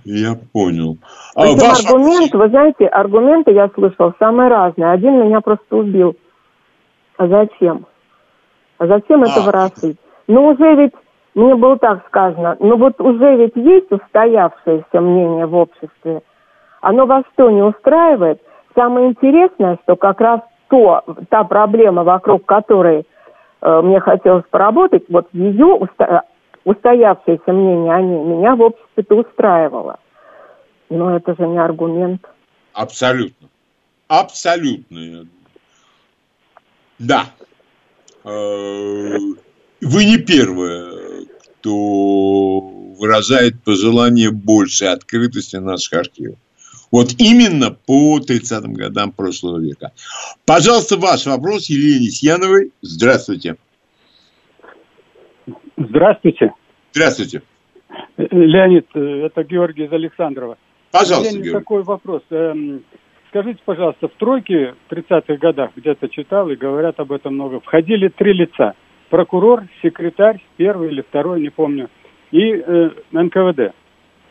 Я понял. А Причем ваш... аргумент, вы знаете, аргументы я слышал самые разные. Один меня просто убил. А зачем? А зачем а. это ворошить? Ну, уже ведь, мне было так сказано, ну вот уже ведь есть устоявшееся мнение в обществе. Оно вас что, не устраивает? Самое интересное, что как раз то, та проблема, вокруг которой э, мне хотелось поработать, вот ее уста устоявшееся мнение о ней меня в обществе-то устраивало. Но это же не аргумент. Абсолютно. Абсолютно. Да. Э, вы не первые, кто выражает пожелание большей открытости наших архивов. Вот именно по 30-м годам прошлого века. Пожалуйста, ваш вопрос Елене Сьяновой. Здравствуйте. Здравствуйте. Здравствуйте. Леонид, это Георгий из Александрова. Пожалуйста, Леонид, Георгий. такой вопрос. Эм, Скажите, пожалуйста, в тройке в 30-х годах где-то читал и говорят об этом много. Входили три лица. Прокурор, секретарь, первый или второй, не помню, и э, НКВД.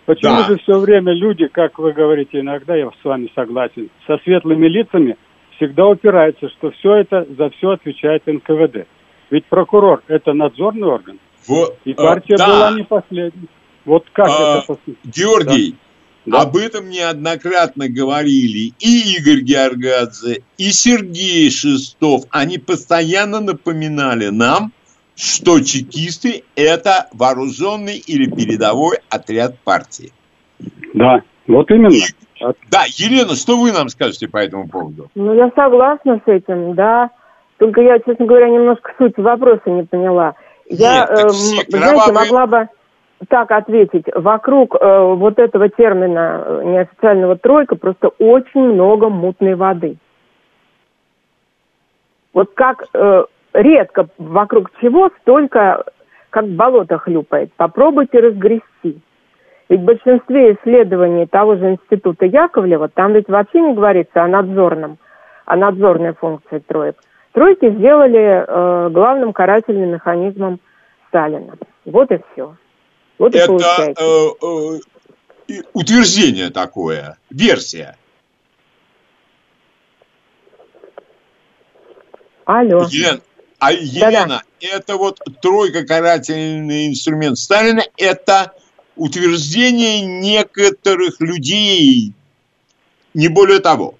Почему Да. же все время люди, как вы говорите иногда, я с вами согласен, со светлыми лицами всегда упираются, что все это, за все отвечает НКВД. Ведь прокурор – это надзорный орган, Вот, и э, партия да. была не последней. Вот как А, это? пос- Георгий, Да. Об этом неоднократно говорили и Игорь Георгадзе, и Сергей Шестов. Они постоянно напоминали нам, что чекисты – это вооруженный или передовой отряд партии. Да, вот именно. Да, Елена, что вы нам скажете по этому поводу? Ну, я согласна с этим, да. Только я, честно говоря, немножко суть вопроса не поняла. Я, Нет, так эм, все знаете, кровавые- могла бы так ответить. Вокруг э, вот этого термина э, неофициального тройка просто очень много мутной воды. Вот как э, редко вокруг чего столько, как болото хлюпает. Попробуйте разгрести. Ведь в большинстве исследований того же института Яковлева, там ведь вообще не говорится о надзорном, о надзорной функции троек. Тройки сделали э, главным карательным механизмом Сталина. Вот и все. Вот Это э, э, утверждение такое, версия. Алло. Елена, а Елена, это вот тройка карательный инструмент Сталина, это утверждение некоторых людей, не более того.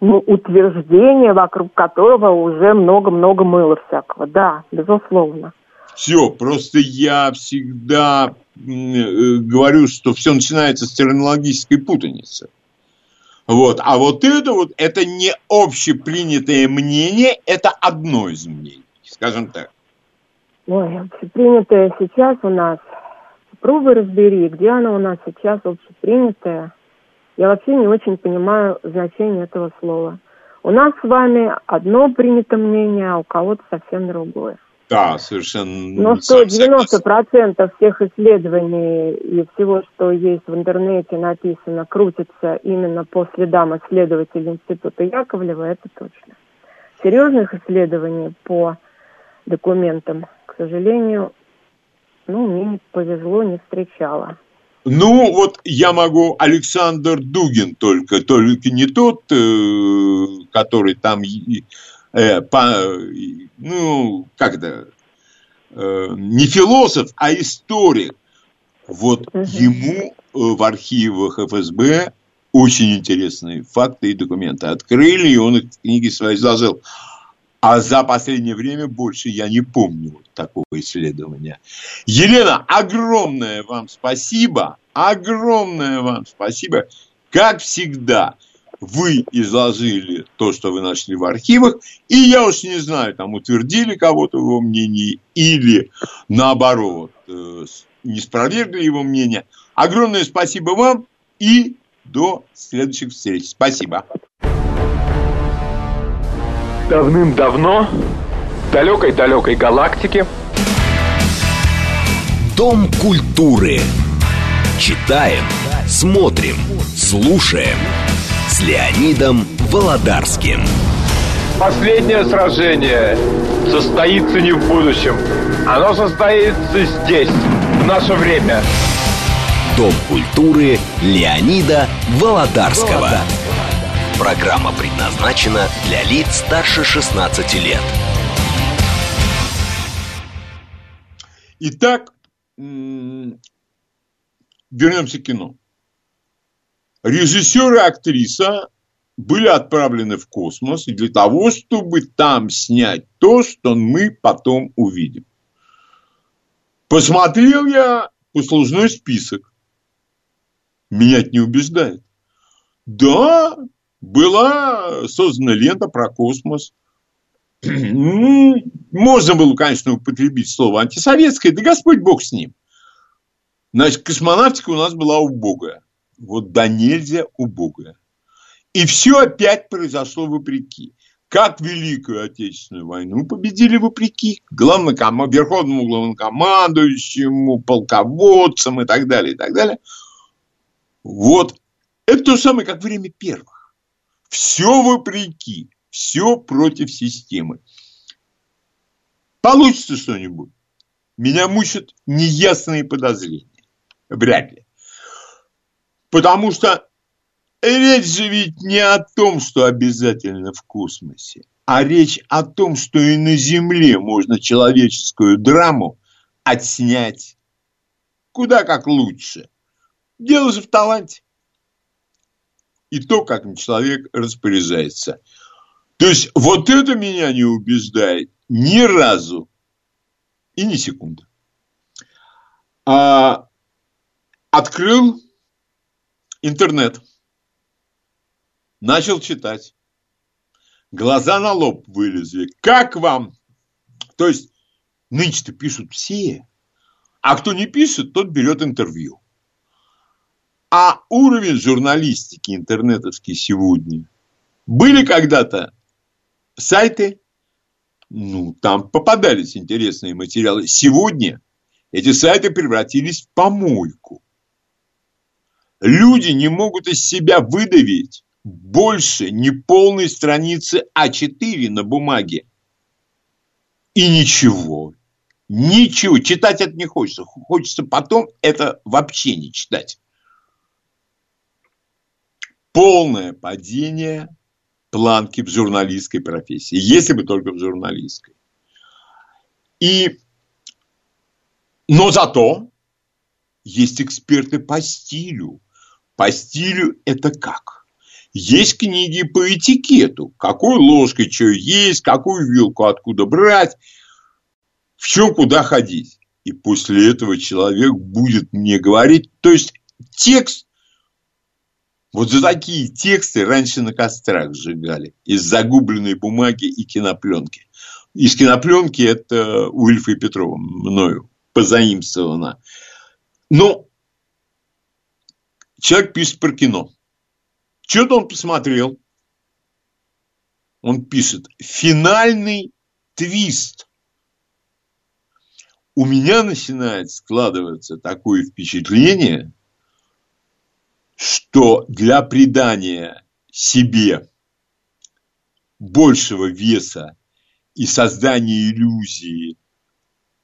Ну, утверждение, вокруг которого уже много-много мыла всякого. Да, безусловно. Все, просто я всегда э, говорю, что все начинается с терминологической путаницы. Вот. А вот это вот, это не общепринятое мнение, это одно из мнений, скажем так. Ой, общепринятое сейчас у нас. Попробуй разбери, где оно у нас сейчас общепринятое. Я вообще не очень понимаю значение этого слова. У нас с вами одно принято мнение, а у кого-то совсем другое. Да, совершенно. Но что сам согласен. 90% всех исследований и всего, что есть в интернете написано, крутится именно по следам исследователей Института Яковлева, это точно. Серьезных исследований по документам, к сожалению, ну, мне не повезло, не встречала. Ну, вот я могу Александр Дугин только, только не тот, э, который там, э, по- ну, как это, э, не философ, а историк. Вот ему э, в архивах ФСБ очень интересные факты и документы открыли, и он их в книге своей изложил. А за последнее время больше я не помню такого исследования. Елена, огромное вам спасибо. Огромное вам спасибо. Как всегда, вы изложили то, что вы нашли в архивах, и я уж не знаю, там утвердили кого-то его мнение или наоборот э, не спровергли его мнение. Огромное спасибо вам и до следующих встреч. Спасибо. Давным-давно, в далекой-далекой галактике, Дом культуры. Читаем, смотрим, слушаем. С Леонидом Володарским. последнее сражение состоится не в будущем. Оно состоится здесь, в наше время. Дом культуры Леонида Володарского. Программа предназначена для лиц старше 16 лет. Итак, вернемся к кино. Режиссер и актриса были отправлены в космос для того, чтобы там снять то, что мы потом увидим. Посмотрел я послужной список. Меня это не убеждает. Да, была создана лента про космос. Ну, Можно было, конечно, употребить слово антисоветское, да Господь Бог с ним. Значит, космонавтика у нас была убогая. Вот да нельзя убогая. И все опять произошло вопреки. как Великую Отечественную войну победили вопреки главноком... верховному главнокомандующему, полководцам и так далее, и так далее. Вот. Это то самое, как время первых. Все вопреки, все против системы. Получится что-нибудь? Меня мучат неясные подозрения. Вряд ли. Потому что речь же ведь не о том, что обязательно в космосе, а речь о том, что и на Земле можно человеческую драму отснять куда как лучше. Дело же в таланте. И то, как человек распоряжается. То есть вот это меня не убеждает ни разу и ни секунды. А, открыл интернет. Начал читать. Глаза на лоб вылезли. Как вам? То есть, нынче-то пишут все. А кто не пишет, тот берет интервью. А уровень журналистики интернетовский сегодня. Были когда-то сайты, ну, там попадались интересные материалы. Сегодня эти сайты превратились в помойку. Люди не могут из себя выдавить больше неполной страницы А4 на бумаге. И ничего. Ничего. Читать это не хочется. Хочется потом это вообще не читать. Полное падение планки в журналистской профессии. Если бы только в журналистской. И, но зато есть эксперты по стилю, по стилю это как? Есть книги по этикету. Какой ложкой что есть, какую вилку откуда брать, в чем куда ходить. И после этого человек будет мне говорить. То есть текст, вот за такие тексты раньше на кострах сжигали. Из загубленной бумаги и кинопленки. Из кинопленки это у Ильфа и Петрова мною позаимствовано. Но Человек пишет про кино. Что-то он посмотрел. Он пишет финальный твист. У меня начинает складываться такое впечатление, что для придания себе большего веса и создания иллюзии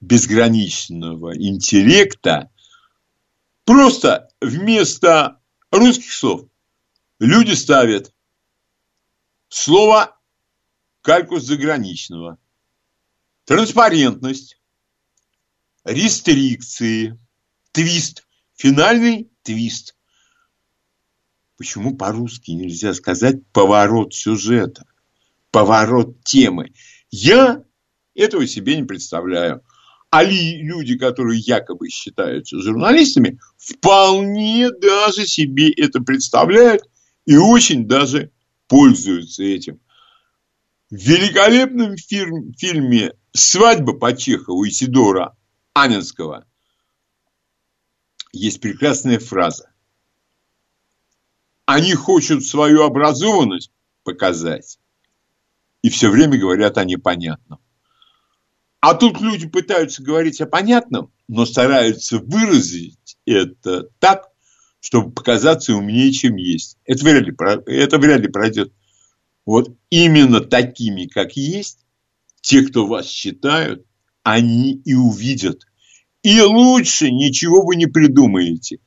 безграничного интеллекта Просто вместо русских слов люди ставят слово калькус заграничного, транспарентность, рестрикции, твист, финальный твист. Почему по-русски нельзя сказать поворот сюжета, поворот темы? Я этого себе не представляю. А люди, которые якобы считаются журналистами, вполне даже себе это представляют и очень даже пользуются этим. В великолепном фильме «Свадьба по Чехову» Исидора Анинского есть прекрасная фраза. Они хотят свою образованность показать и все время говорят о непонятном. А тут люди пытаются говорить о понятном, но стараются выразить это так, чтобы показаться умнее, чем есть. Это вряд ли, это вряд ли пройдет. Вот именно такими, как есть, те, кто вас считают, они и увидят. И лучше ничего вы не придумаете.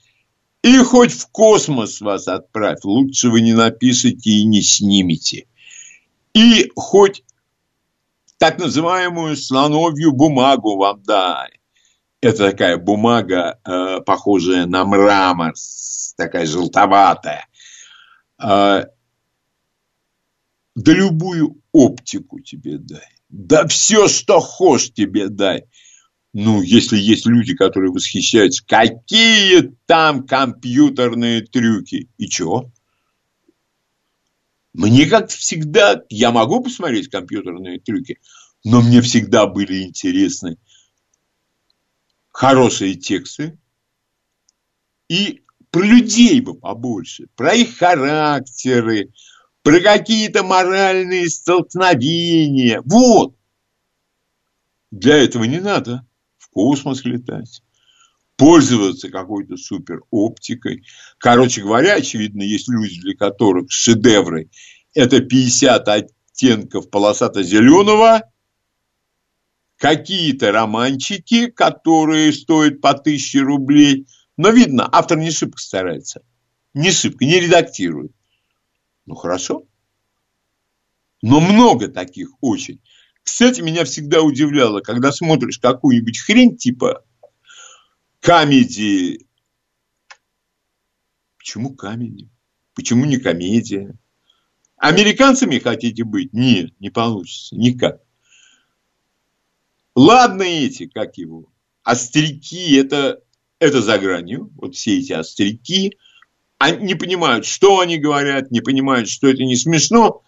И хоть в космос вас отправь, лучше вы не напишете и не снимете. И хоть так называемую слоновью бумагу вам дай. Это такая бумага, э, похожая на мрамор, такая желтоватая. Э, да любую оптику тебе дай. Да все, что хочешь тебе дай. Ну, если есть люди, которые восхищаются, какие там компьютерные трюки. И чего? Мне как всегда, я могу посмотреть компьютерные трюки, но мне всегда были интересны хорошие тексты и про людей бы побольше, про их характеры, про какие-то моральные столкновения. Вот. Для этого не надо в космос летать, пользоваться какой-то супер оптикой. Короче говоря, очевидно, есть люди, для которых шедевры – это 50 оттенков полосато-зеленого, какие-то романчики, которые стоят по тысяче рублей. Но видно, автор не шибко старается. Не шибко, не редактирует. Ну, хорошо. Но много таких очень. Кстати, меня всегда удивляло, когда смотришь какую-нибудь хрень типа комедии. Почему комедия? Почему не комедия? Американцами хотите быть? Нет, не получится. Никак. Ладно эти, как его, остряки, это, это за гранью. Вот все эти остряки, они не понимают, что они говорят, не понимают, что это не смешно.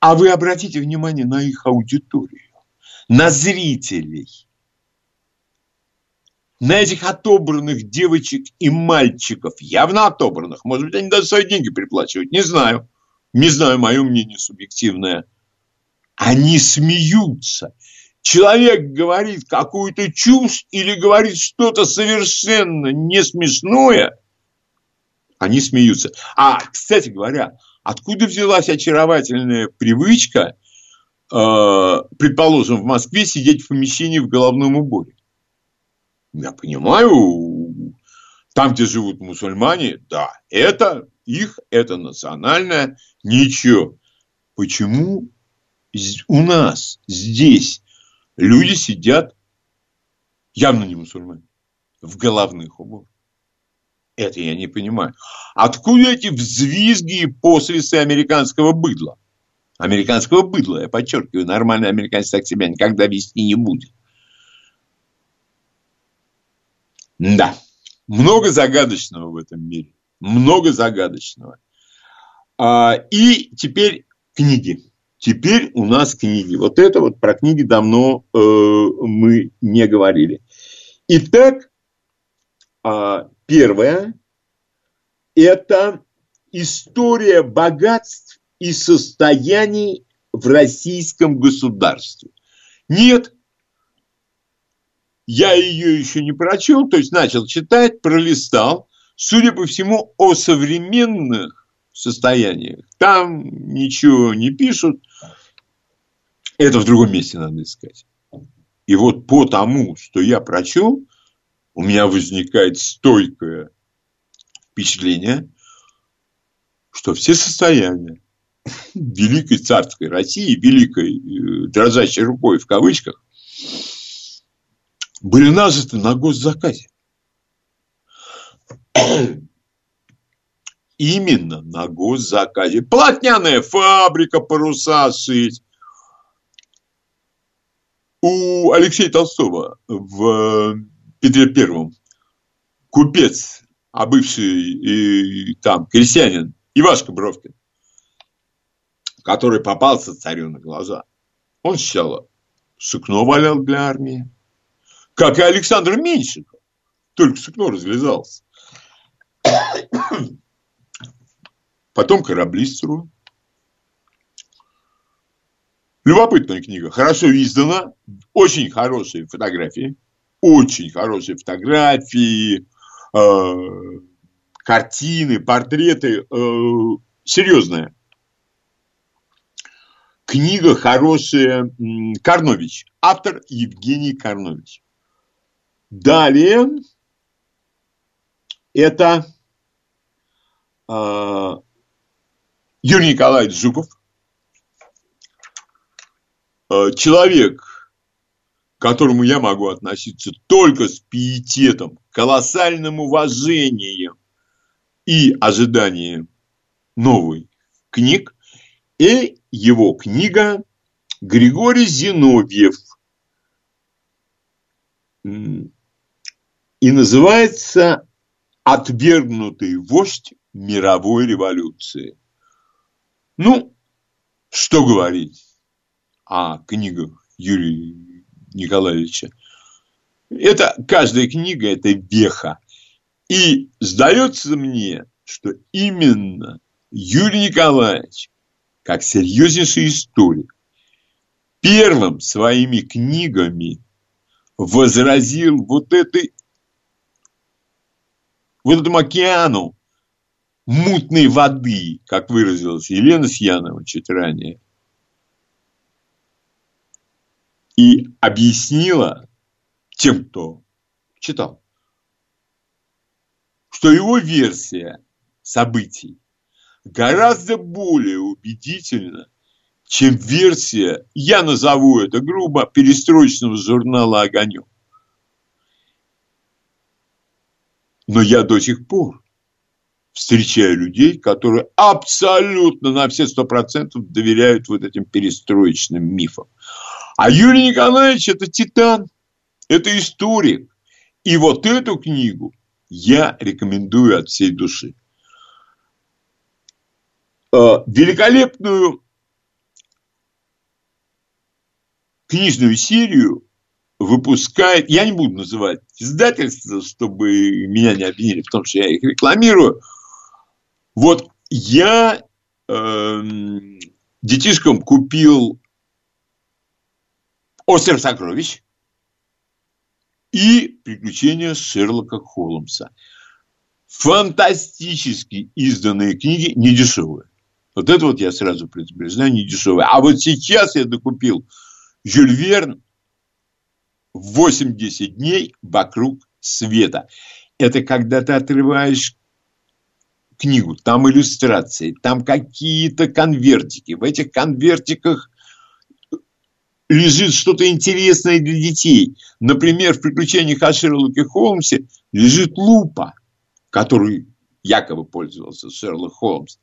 А вы обратите внимание на их аудиторию, на зрителей, на этих отобранных девочек и мальчиков, явно отобранных. Может быть, они даже свои деньги переплачивают, не знаю. Не знаю, мое мнение субъективное. Они смеются. Человек говорит какую-то чушь или говорит что-то совершенно не смешное, они смеются. А, кстати говоря, откуда взялась очаровательная привычка, э, предположим, в Москве сидеть в помещении в головном уборе? Я понимаю, там, где живут мусульмане, да, это их, это национальное, ничего. Почему у нас здесь люди сидят, явно не мусульмане, в головных уборах? Это я не понимаю. Откуда эти взвизги и посвисы американского быдла? Американского быдла, я подчеркиваю, нормальный американец так себя никогда вести не будет. Да, много загадочного в этом мире. Много загадочного. А, и теперь книги. Теперь у нас книги. Вот это вот про книги давно э, мы не говорили. Итак, э, Первое – это история богатств и состояний в российском государстве. Нет, я ее еще не прочел, то есть начал читать, пролистал. Судя по всему, о современных состояниях там ничего не пишут. Это в другом месте надо искать. И вот по тому, что я прочел, у меня возникает стойкое впечатление, что все состояния великой царской России, великой э, дрожащей рукой в кавычках, были нажиты на госзаказе. Именно на госзаказе. Плотняная фабрика, паруса шить. У Алексея Толстого в Петре Первом купец, а бывший и, там крестьянин Ивашка Бровкин, который попался царю на глаза, он сначала сукно валял для армии, как и Александр Меньшиков, только сукно разлезался. Потом корабли строил. Любопытная книга, хорошо издана, очень хорошие фотографии очень хорошие фотографии, э, картины, портреты, э, серьезная. Книга хорошая, Карнович, автор Евгений Карнович. Далее. Это э, Юрий Николаевич Жуков, э, человек, к которому я могу относиться только с пиететом, колоссальным уважением и ожиданием новых книг, и его книга Григорий Зиновьев. И называется «Отвергнутый вождь мировой революции». Ну, что говорить о книгах Юрия Николаевича. Это каждая книга – это веха. И сдается мне, что именно Юрий Николаевич, как серьезнейший историк, первым своими книгами возразил вот этой вот этому океану мутной воды, как выразилась Елена Сьянова чуть ранее, и объяснила тем, кто читал, что его версия событий гораздо более убедительна, чем версия, я назову это грубо, перестроечного журнала «Огонек». Но я до сих пор встречаю людей, которые абсолютно на все сто процентов доверяют вот этим перестроечным мифам. А Юрий Николаевич – это титан, это историк. И вот эту книгу я рекомендую от всей души. Э, великолепную книжную серию выпускает, я не буду называть издательство, чтобы меня не обвинили в том, что я их рекламирую. Вот я э, детишкам купил «Остров сокровищ» и «Приключения Шерлока Холмса». Фантастически изданные книги, не дешевые. Вот это вот я сразу предупреждаю, не дешевые. А вот сейчас я докупил Жюль Верн 80 дней вокруг света. Это когда ты отрываешь книгу, там иллюстрации, там какие-то конвертики. В этих конвертиках лежит что-то интересное для детей. Например, в «Приключениях о Шерлоке Холмсе» лежит лупа, которой якобы пользовался Шерлок Холмс.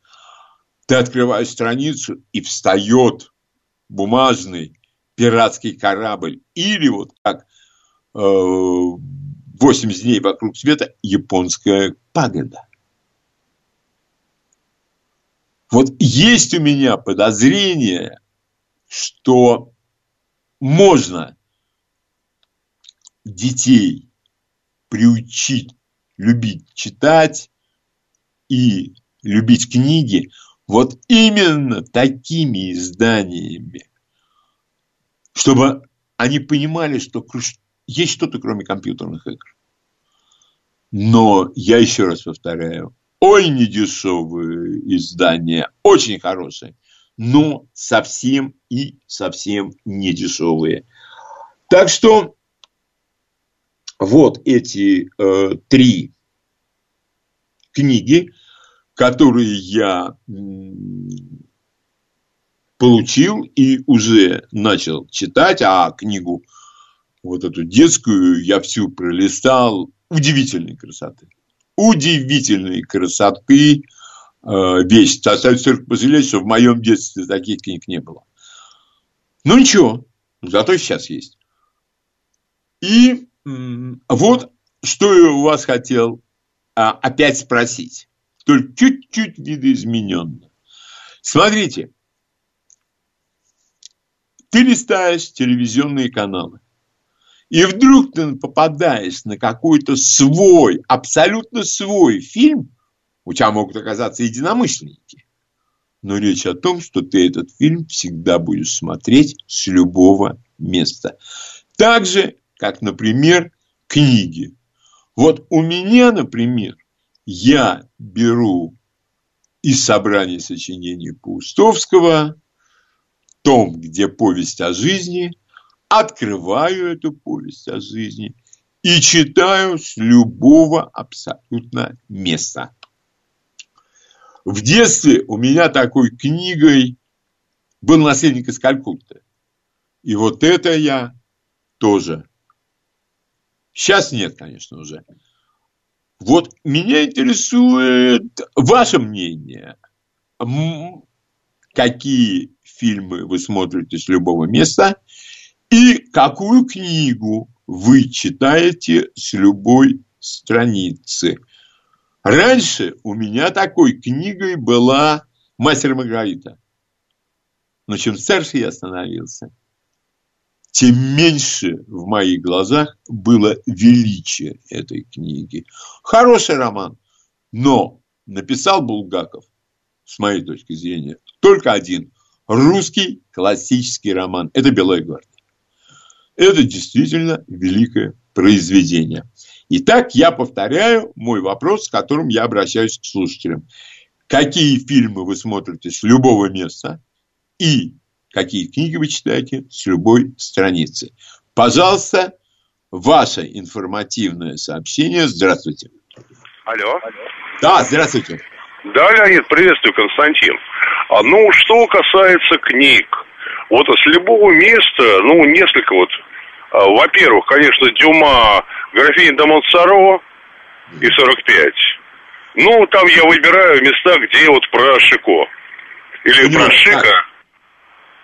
Ты открываешь страницу, и встает бумажный пиратский корабль. Или вот как э, 80 дней вокруг света японская пагода. Вот есть у меня подозрение, что можно детей приучить любить читать и любить книги вот именно такими изданиями, чтобы они понимали, что есть что-то кроме компьютерных игр. Но я еще раз повторяю, ой, недешевые издания, очень хорошие, но совсем и совсем не дешевые. Так что вот эти э, три книги, которые я получил и уже начал читать, а книгу вот эту детскую я всю пролистал удивительной красоты. Удивительной красоты э, вещь. Остается только пожалеть, что в моем детстве таких книг не было. Ну ничего, зато сейчас есть. И вот что я у вас хотел а, опять спросить. Только чуть-чуть видоизмененно. Смотрите, ты листаешь телевизионные каналы, и вдруг ты попадаешь на какой-то свой, абсолютно свой фильм, у тебя могут оказаться единомышленники. Но речь о том, что ты этот фильм всегда будешь смотреть с любого места. Так же, как, например, книги. Вот у меня, например, я беру из собрания сочинений Паустовского том, где повесть о жизни, открываю эту повесть о жизни и читаю с любого абсолютно места. В детстве у меня такой книгой был наследник из Калькутты. И вот это я тоже. Сейчас нет, конечно, уже. Вот меня интересует ваше мнение. Какие фильмы вы смотрите с любого места и какую книгу вы читаете с любой страницы. Раньше у меня такой книгой была «Мастер Маргарита». Но чем старше я становился, тем меньше в моих глазах было величие этой книги. Хороший роман, но написал Булгаков с моей точки зрения, только один. Русский классический роман. Это «Белая гвардия». Это действительно великое произведение. Итак, я повторяю мой вопрос, с которым я обращаюсь к слушателям. Какие фильмы вы смотрите с любого места и какие книги вы читаете с любой страницы? Пожалуйста, ваше информативное сообщение. Здравствуйте. Алло. Да, здравствуйте. Да, Леонид, приветствую, Константин. А, ну, что касается книг, вот с любого места, ну, несколько вот, а, во-первых, конечно, Дюма, графиня де Монсоро и 45. Ну, там я выбираю места, где вот про Шико. Или Понимаю, про Шика.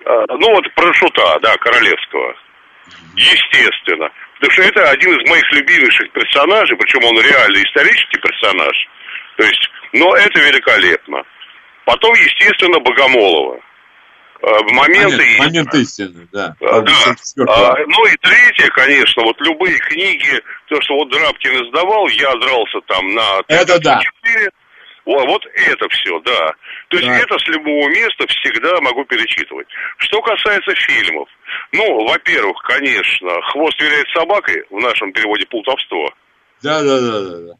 А, ну, вот про Шута, да, Королевского. Естественно. Потому что это один из моих любимейших персонажей, причем он реально исторический персонаж. То есть, но это великолепно. Потом, естественно, Богомолова. Э, Моменты Момент, момент истины, да. А, да. 54. А, ну и третье, конечно, вот любые книги, то, что вот Драбкин издавал, я дрался там на... Это да. 4. Вот, вот это все, да. То есть Да. это с любого места всегда могу перечитывать. Что касается фильмов. Ну, во-первых, конечно, «Хвост виляет собакой» в нашем переводе «Плутовство». Да, да, да, да, да.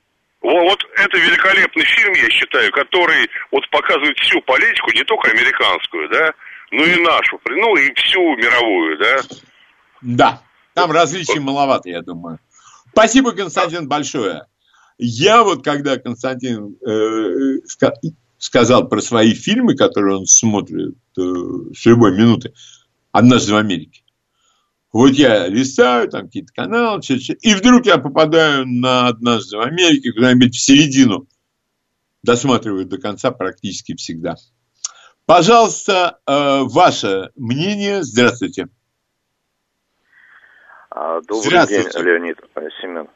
Во- Вот это великолепный фильм, я считаю, который вот показывает всю политику, не только американскую, да, но и нашу, ну и всю мировую, да. Да, там различий маловато, я думаю. Спасибо, Константин, большое. Я вот, когда Константин э, ска- сказал про свои фильмы, которые он смотрит э, с любой минуты, «Однажды в Америке», вот я листаю, там какие-то каналы, чё- чё- и вдруг я попадаю на «Однажды в Америке», куда-нибудь в середину. Досматриваю до конца практически всегда. Пожалуйста, э, ваше мнение. Здравствуйте. А, Добрый Здравствуйте. день, Леонид э, Семен.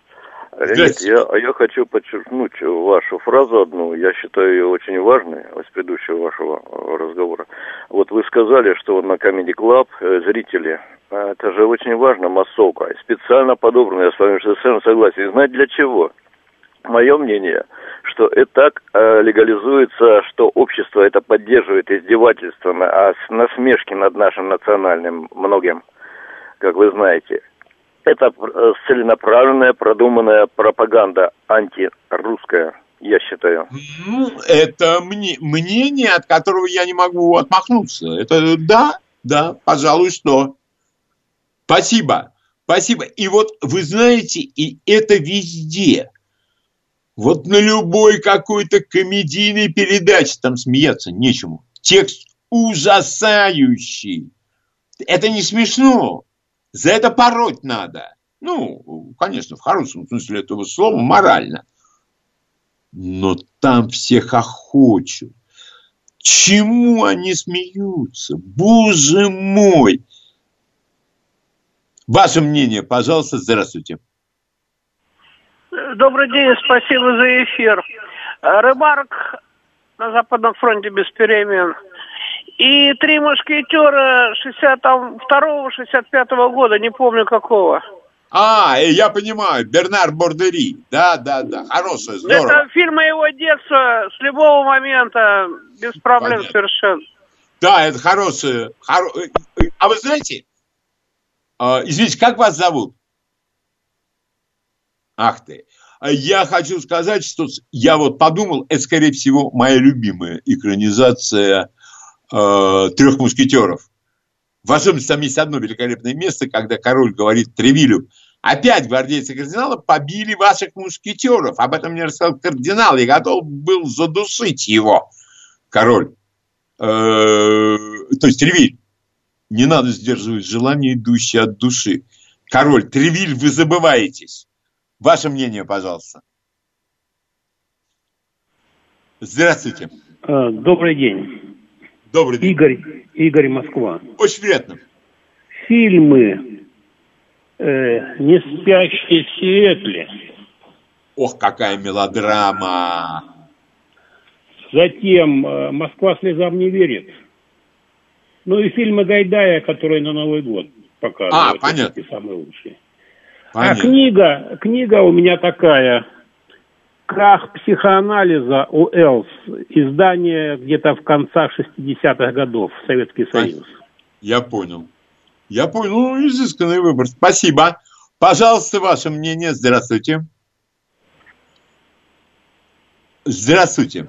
Леонид, Здравствуйте. я, я хочу подчеркнуть вашу фразу одну, я считаю ее очень важной, с предыдущего вашего э, разговора. Вот вы сказали, что на Comedy Club э, зрители, э, это же очень важно, массовка, специально подобрано, я с вами совершенно согласен. И знаете для чего? Мое мнение, что это так э, легализуется, что общество это поддерживает издевательствами, а насмешки над нашим национальным многим, как вы знаете. Это э, целенаправленная, продуманная пропаганда антирусская, я считаю. Ну, это мне, мнение, от которого я не могу отмахнуться. Это да, да, пожалуй, что. Спасибо, спасибо. И вот вы знаете, и это везде. Вот на любой какой-то комедийной передаче там смеяться нечему. Текст ужасающий. Это не смешно. За это пороть надо. Ну, конечно, в хорошем смысле этого слова, морально. Но там все хохочут. Чему они смеются? Боже мой! Ваше мнение, пожалуйста, здравствуйте. Добрый день, спасибо за эфир. Э, Рыбарк на Западном фронте без перемен. И три мушкетера 62-65 года, не помню какого. А, э, я понимаю, Бернар Бордери. Да, да, да, хорошее, здорово. Это фильм моего детства, с любого момента, без проблем Понятно. совершенно. Да, это хорошее. хоро- э, э, А вы знаете, а, извините, как вас зовут? Ах ты. Я хочу сказать, что я вот подумал, это, скорее всего, моя любимая экранизация э, трех мушкетеров. В особенности там есть одно великолепное место, когда король говорит Тревилю, опять гвардейцы кардинала побили ваших мушкетеров. Об этом мне рассказал кардинал, я готов был задушить его. Король. Э, то есть Тревиль. Не надо сдерживать желание, идущее от души. Король, Тревиль, вы забываетесь. Ваше мнение, пожалуйста. Здравствуйте. А, Добрый день. Добрый день. Игорь, Игорь Москва. Очень приятно. Фильмы э, «Не спящие в Сиэтле», Ох, какая мелодрама. затем э, «Москва слезам не верит». Ну и фильмы Гайдая, которые на Новый год показывают. А, понятно. Такие самые лучшие. Понятно. А книга, книга у меня такая. Крах психоанализа у Элс, издание где-то в концах 60-х годов, Советский Союз. Я понял. Я понял. Ну, изысканный выбор. Спасибо. Пожалуйста, ваше мнение. Здравствуйте. Здравствуйте.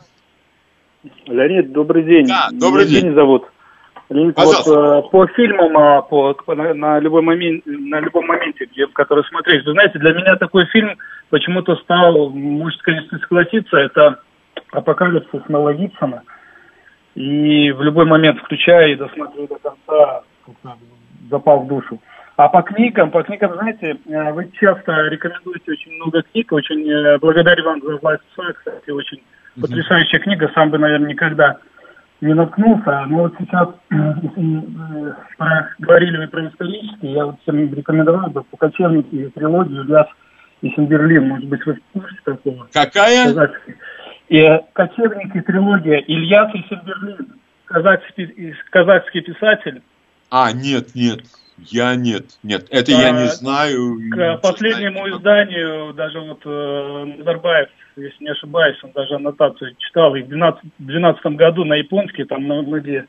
Леонид, добрый день. Да, добрый Меня день. Евгений зовут. Леонид, вот, э, по фильмам, а, по, на, на любой момент, на любом моменте, где, который смотреть, вы знаете, для меня такой фильм почему-то стал, может, конечно, согласиться, это «Апокалипсис» Мела Гибсона. И в любой момент включаю и досмотрю до конца, запал в душу. А по книгам, по книгам, знаете, э, вы часто рекомендуете очень много книг, очень э, благодарю вам за власть кстати, очень потрясающая книга, сам бы, наверное, никогда не наткнулся. Но вот сейчас э, э, говорили вы про исторические, я вот всем рекомендовал бы по кочевнике трилогию Ильяс и Симберлин, может быть, вы в курсе такого? Какая? Казахский. И э, кочевники трилогия Ильяс и Симберлин, казахский, казахский писатель. А, нет, нет. Я нет, нет. Это я не А, знаю. К последнему изданию даже вот э, Назарбаев, если не ошибаюсь, он даже аннотацию читал. И в 2012 году на японский, там на многие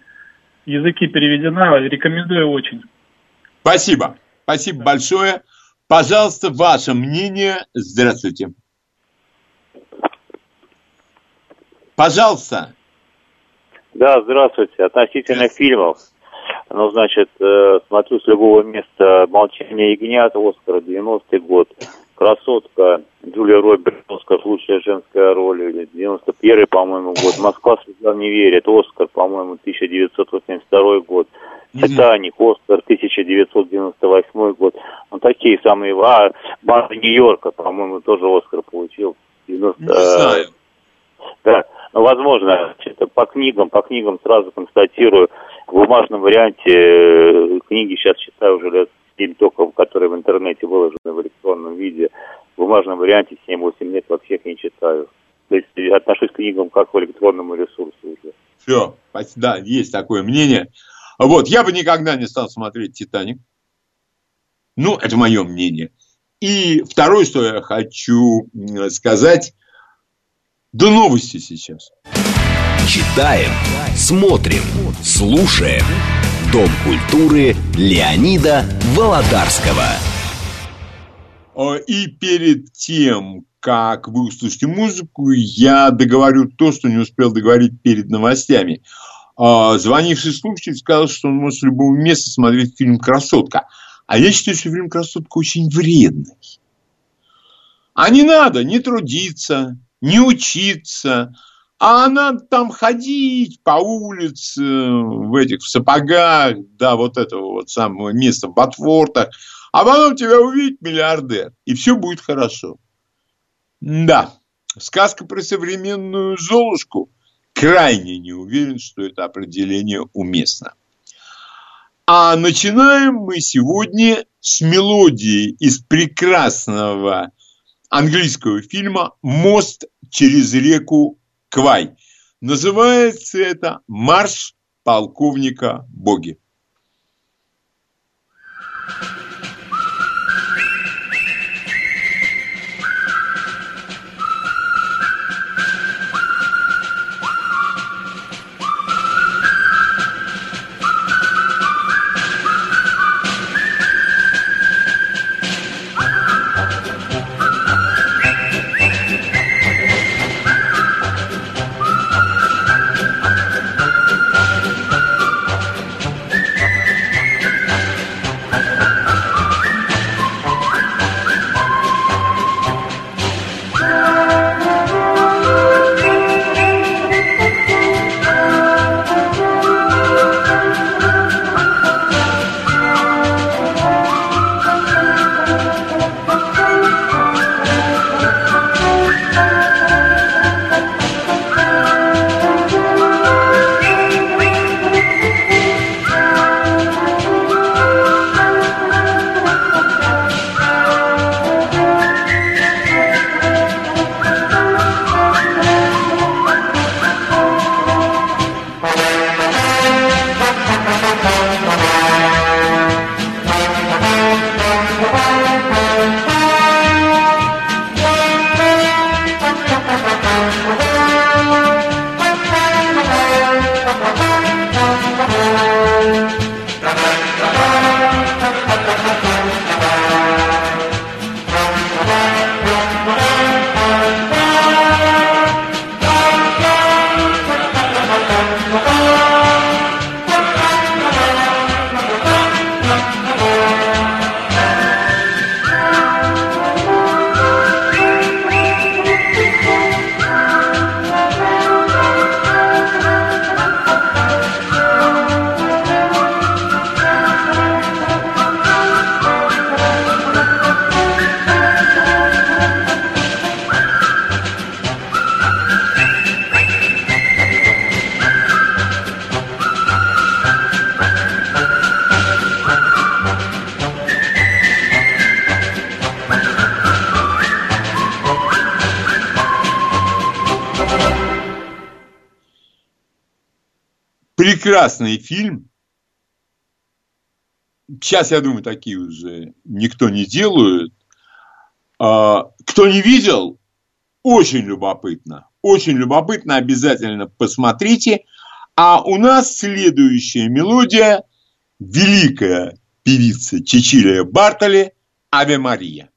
языки переведена. Рекомендую очень. Спасибо. Спасибо большое. Пожалуйста, ваше мнение. Здравствуйте. Пожалуйста. Да, здравствуйте. Относительно фильмов. Ну, значит, э, смотрю с любого места «Молчание ягнят», Оскар, 90-й год. «Красотка», Джулия Робертс, Оскар, лучшая женская роль, или 91-й, по-моему, год. «Москва слезам не верит», Оскар, по-моему, 1982 год. «Титаник», Оскар, 1998 год. Ну, такие самые... А, «Банда Нью-Йорка», по-моему, тоже Оскар получил. 90... Не знаю. Да, ну, возможно, по книгам, по книгам сразу констатирую. В бумажном варианте э, книги сейчас читаю уже лет 7 только, которые в интернете выложены в электронном виде. В бумажном варианте 7-8 лет вообще их не читаю. То есть отношусь к книгам как к электронному ресурсу уже. Все, да, есть такое мнение. Вот, я бы никогда не стал смотреть «Титаник». Ну, это мое мнение. И второе, что я хочу сказать, до новости сейчас. Читаем, смотрим, слушаем. Дом культуры Леонида Володарского. И перед тем, как вы услышите музыку, я договорю то, что не успел договорить перед новостями. Э, Звонивший слушатель сказал, что он может с любого места смотреть фильм «Красотка». А я считаю, что фильм «Красотка» очень вредный. А не надо не трудиться, не учиться, а надо там ходить по улице в этих в сапогах, да, вот этого вот самого места в Ботвортах, а потом тебя увидит миллиардер, и все будет хорошо. Да, сказка про современную Золушку крайне не уверен, что это определение уместно. А начинаем мы сегодня с мелодии из прекрасного английского фильма «Мост через реку Квай». Называется это «Марш полковника Боги». Прекрасный фильм. Сейчас, я думаю, такие уже никто не делает. А, кто не видел, очень любопытно. Очень любопытно, обязательно посмотрите. А у нас следующая мелодия – великая певица Чичилия Бартоли «Аве Мария».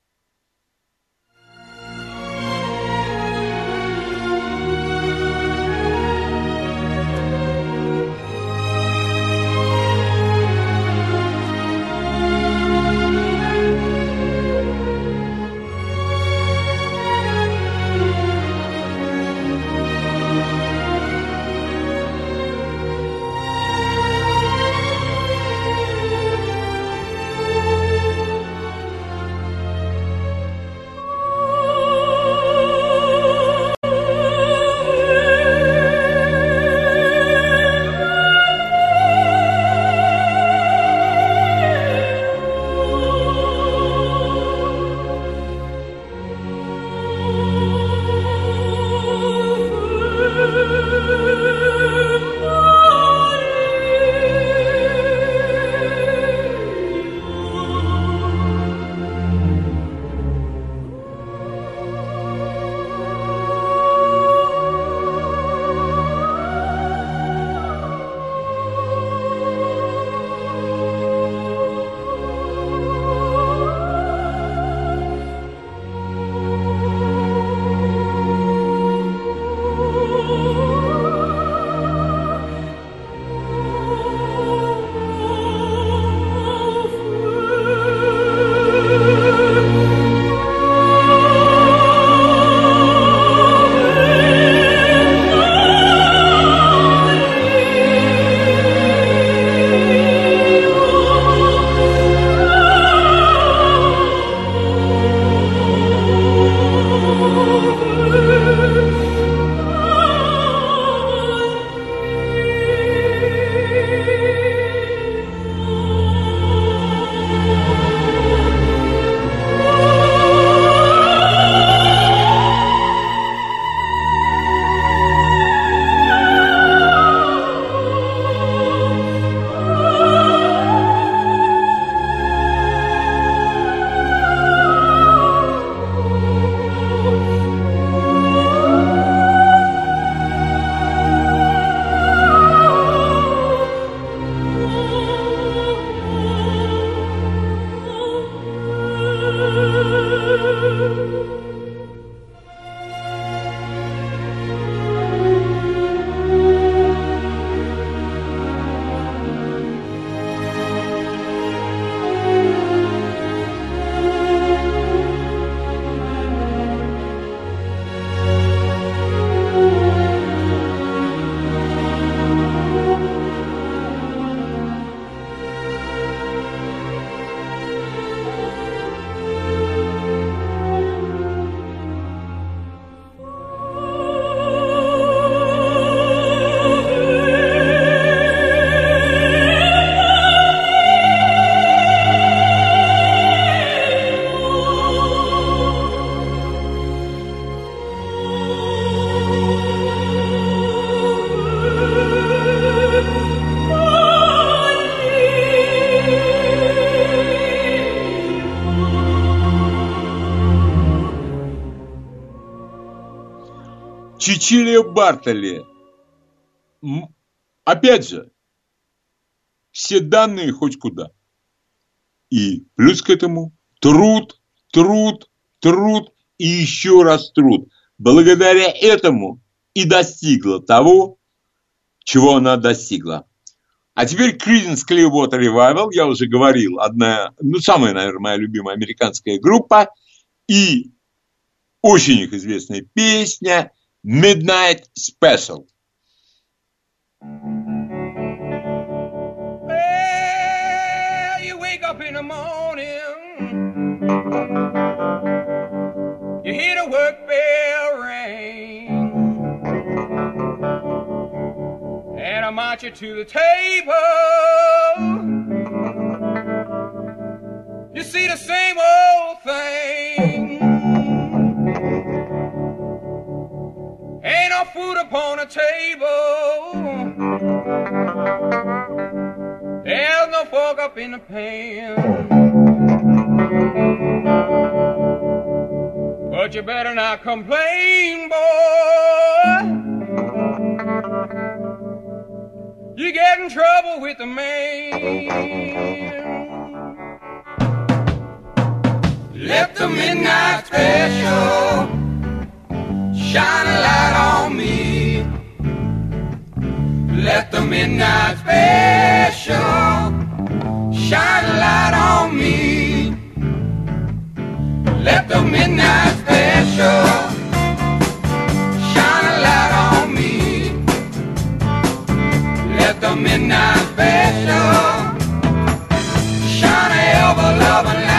Чичилия Бартоли. Опять же, все данные хоть куда. И плюс к этому труд, труд, труд и еще раз труд. Благодаря этому и достигла того, чего она достигла. А теперь Creedence Clearwater Revival, я уже говорил, одна, ну, самая, наверное, моя любимая американская группа, и очень их известная песня – Midnight Special. Well, you wake up in the morning, you hear the work bell ring, and I march you to the table. You see the same old thing. No food upon the table. There's no fork up in the pan. But you better not complain, boy. You get in trouble with the man. Let the midnight special shine a light on me. Let the midnight special shine a light on me. Let the midnight special shine a light on me. Let the midnight special shine a ever loving light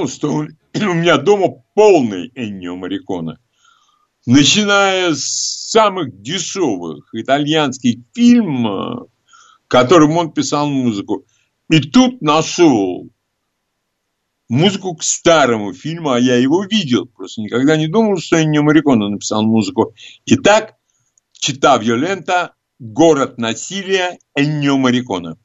Думал, что у меня дома полный Эннио Марикона. Начиная с самых дешевых итальянских фильмов, которым он писал музыку. И тут нашел музыку к старому фильму, а я его видел. Просто никогда не думал, что Эннио Марикона написал музыку. Итак, Чита Виолента, город насилия Эннио Марикона.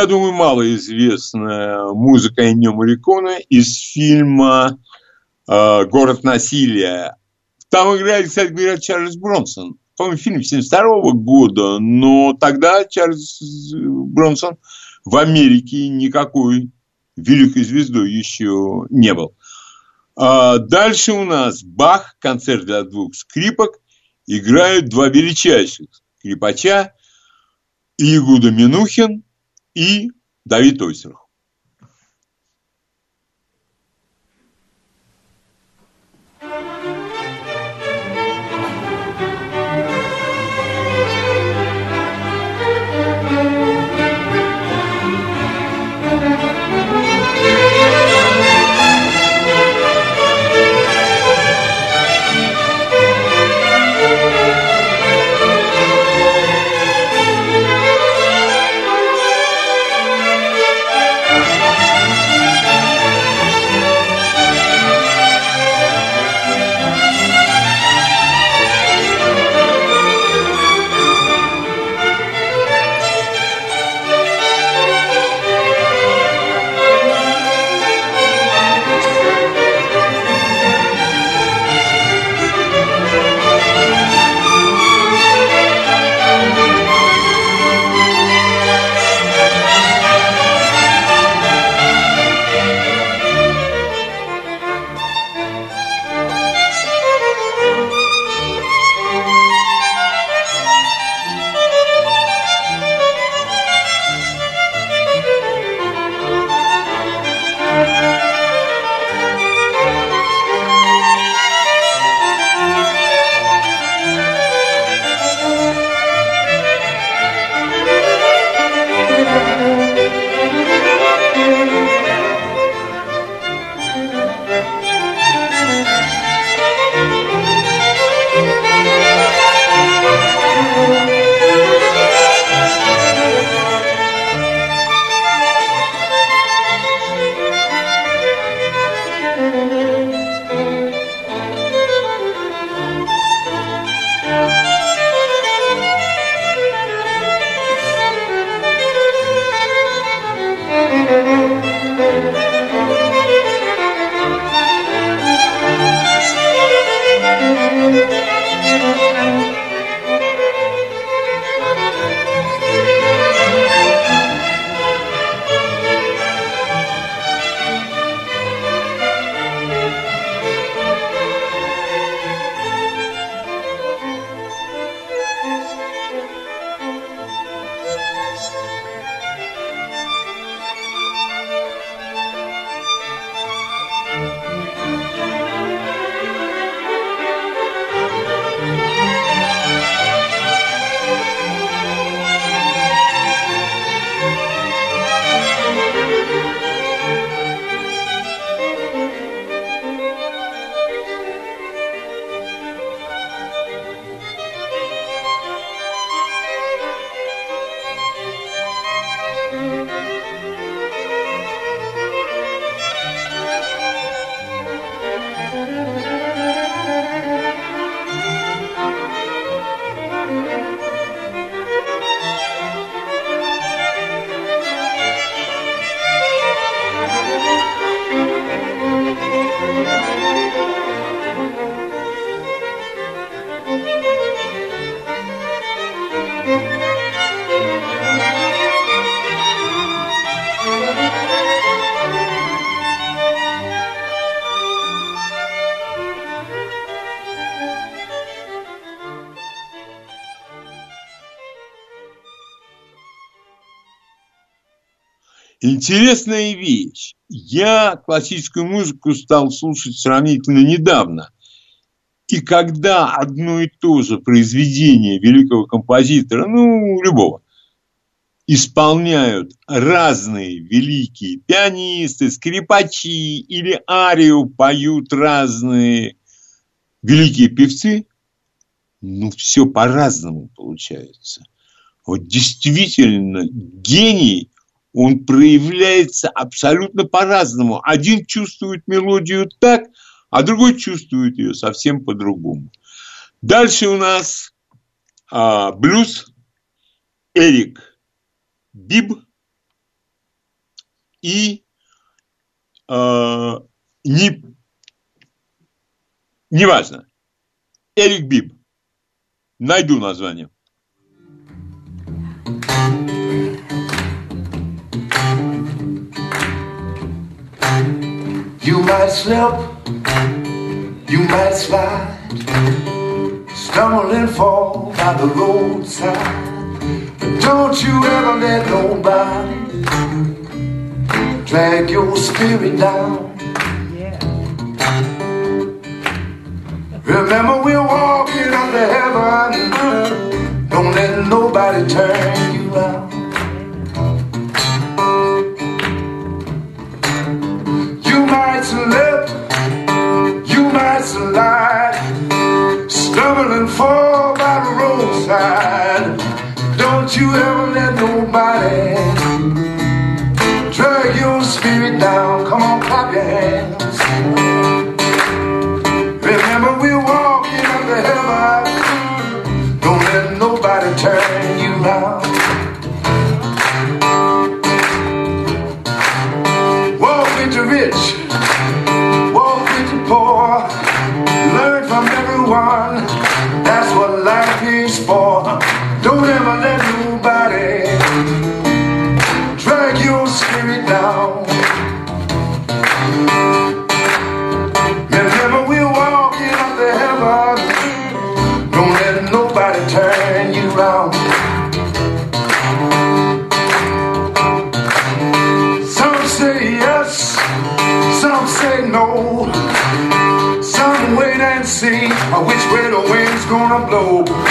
Я думаю, малоизвестная музыка Эннио Морриконе из фильма э, «Город насилия». Там играет, кстати говоря, Чарльз Бронсон. По-моему, фильм 72 года, но тогда Чарльз Бронсон в Америке никакой великой звездой еще не был. А дальше у нас Бах, концерт для двух скрипок, играют два величайших скрипача Игуда Минухин и Давид Ойсеров. Интересная вещь. Я классическую музыку стал слушать сравнительно недавно. И когда одно и то же произведение великого композитора, ну, любого, исполняют разные великие пианисты, скрипачи или арию поют разные великие певцы, ну, все по-разному получается. Вот действительно гений он проявляется абсолютно по-разному. Один чувствует мелодию так, а другой чувствует ее совсем по-другому. Дальше у нас а, блюз Эрик Биб и э, не, неважно. Эрик Биб. Найду название. You might slip, you might slide, stumble and fall by the roadside. But don't you ever let nobody drag your spirit down. Yeah. Remember, we're walking up to heaven. Don't let nobody turn you around. Might slide, stumble fall by the roadside. Don't you ever let nobody drag your spirit down. Come on, clap your hands. no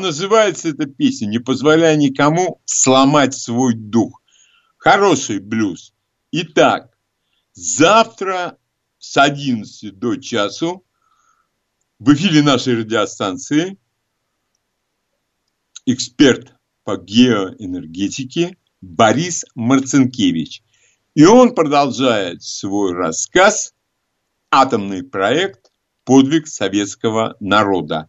называется эта песня «Не позволяя никому сломать свой дух». Хороший блюз. Итак, завтра с 11 до часу в эфире нашей радиостанции эксперт по геоэнергетике Борис Марцинкевич. И он продолжает свой рассказ «Атомный проект. Подвиг советского народа».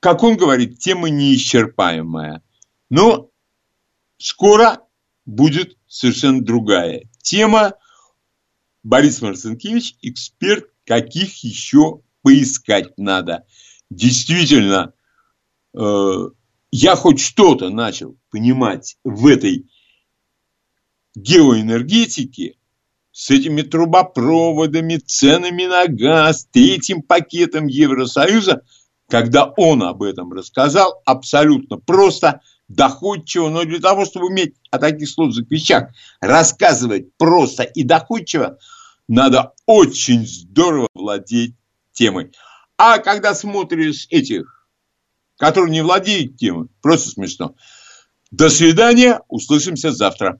Как он говорит, тема неисчерпаемая. Но скоро будет совершенно другая тема. Борис Марцинкевич – эксперт, каких еще поискать надо. Действительно, э, я хоть что-то начал понимать в этой геоэнергетике с этими трубопроводами, ценами на газ, третьим пакетом Евросоюза, когда он об этом рассказал, абсолютно просто, доходчиво, но для того, чтобы уметь о таких сложных вещах рассказывать просто и доходчиво, надо очень здорово владеть темой. А когда смотришь этих, которые не владеют темой, просто смешно. До свидания, услышимся завтра.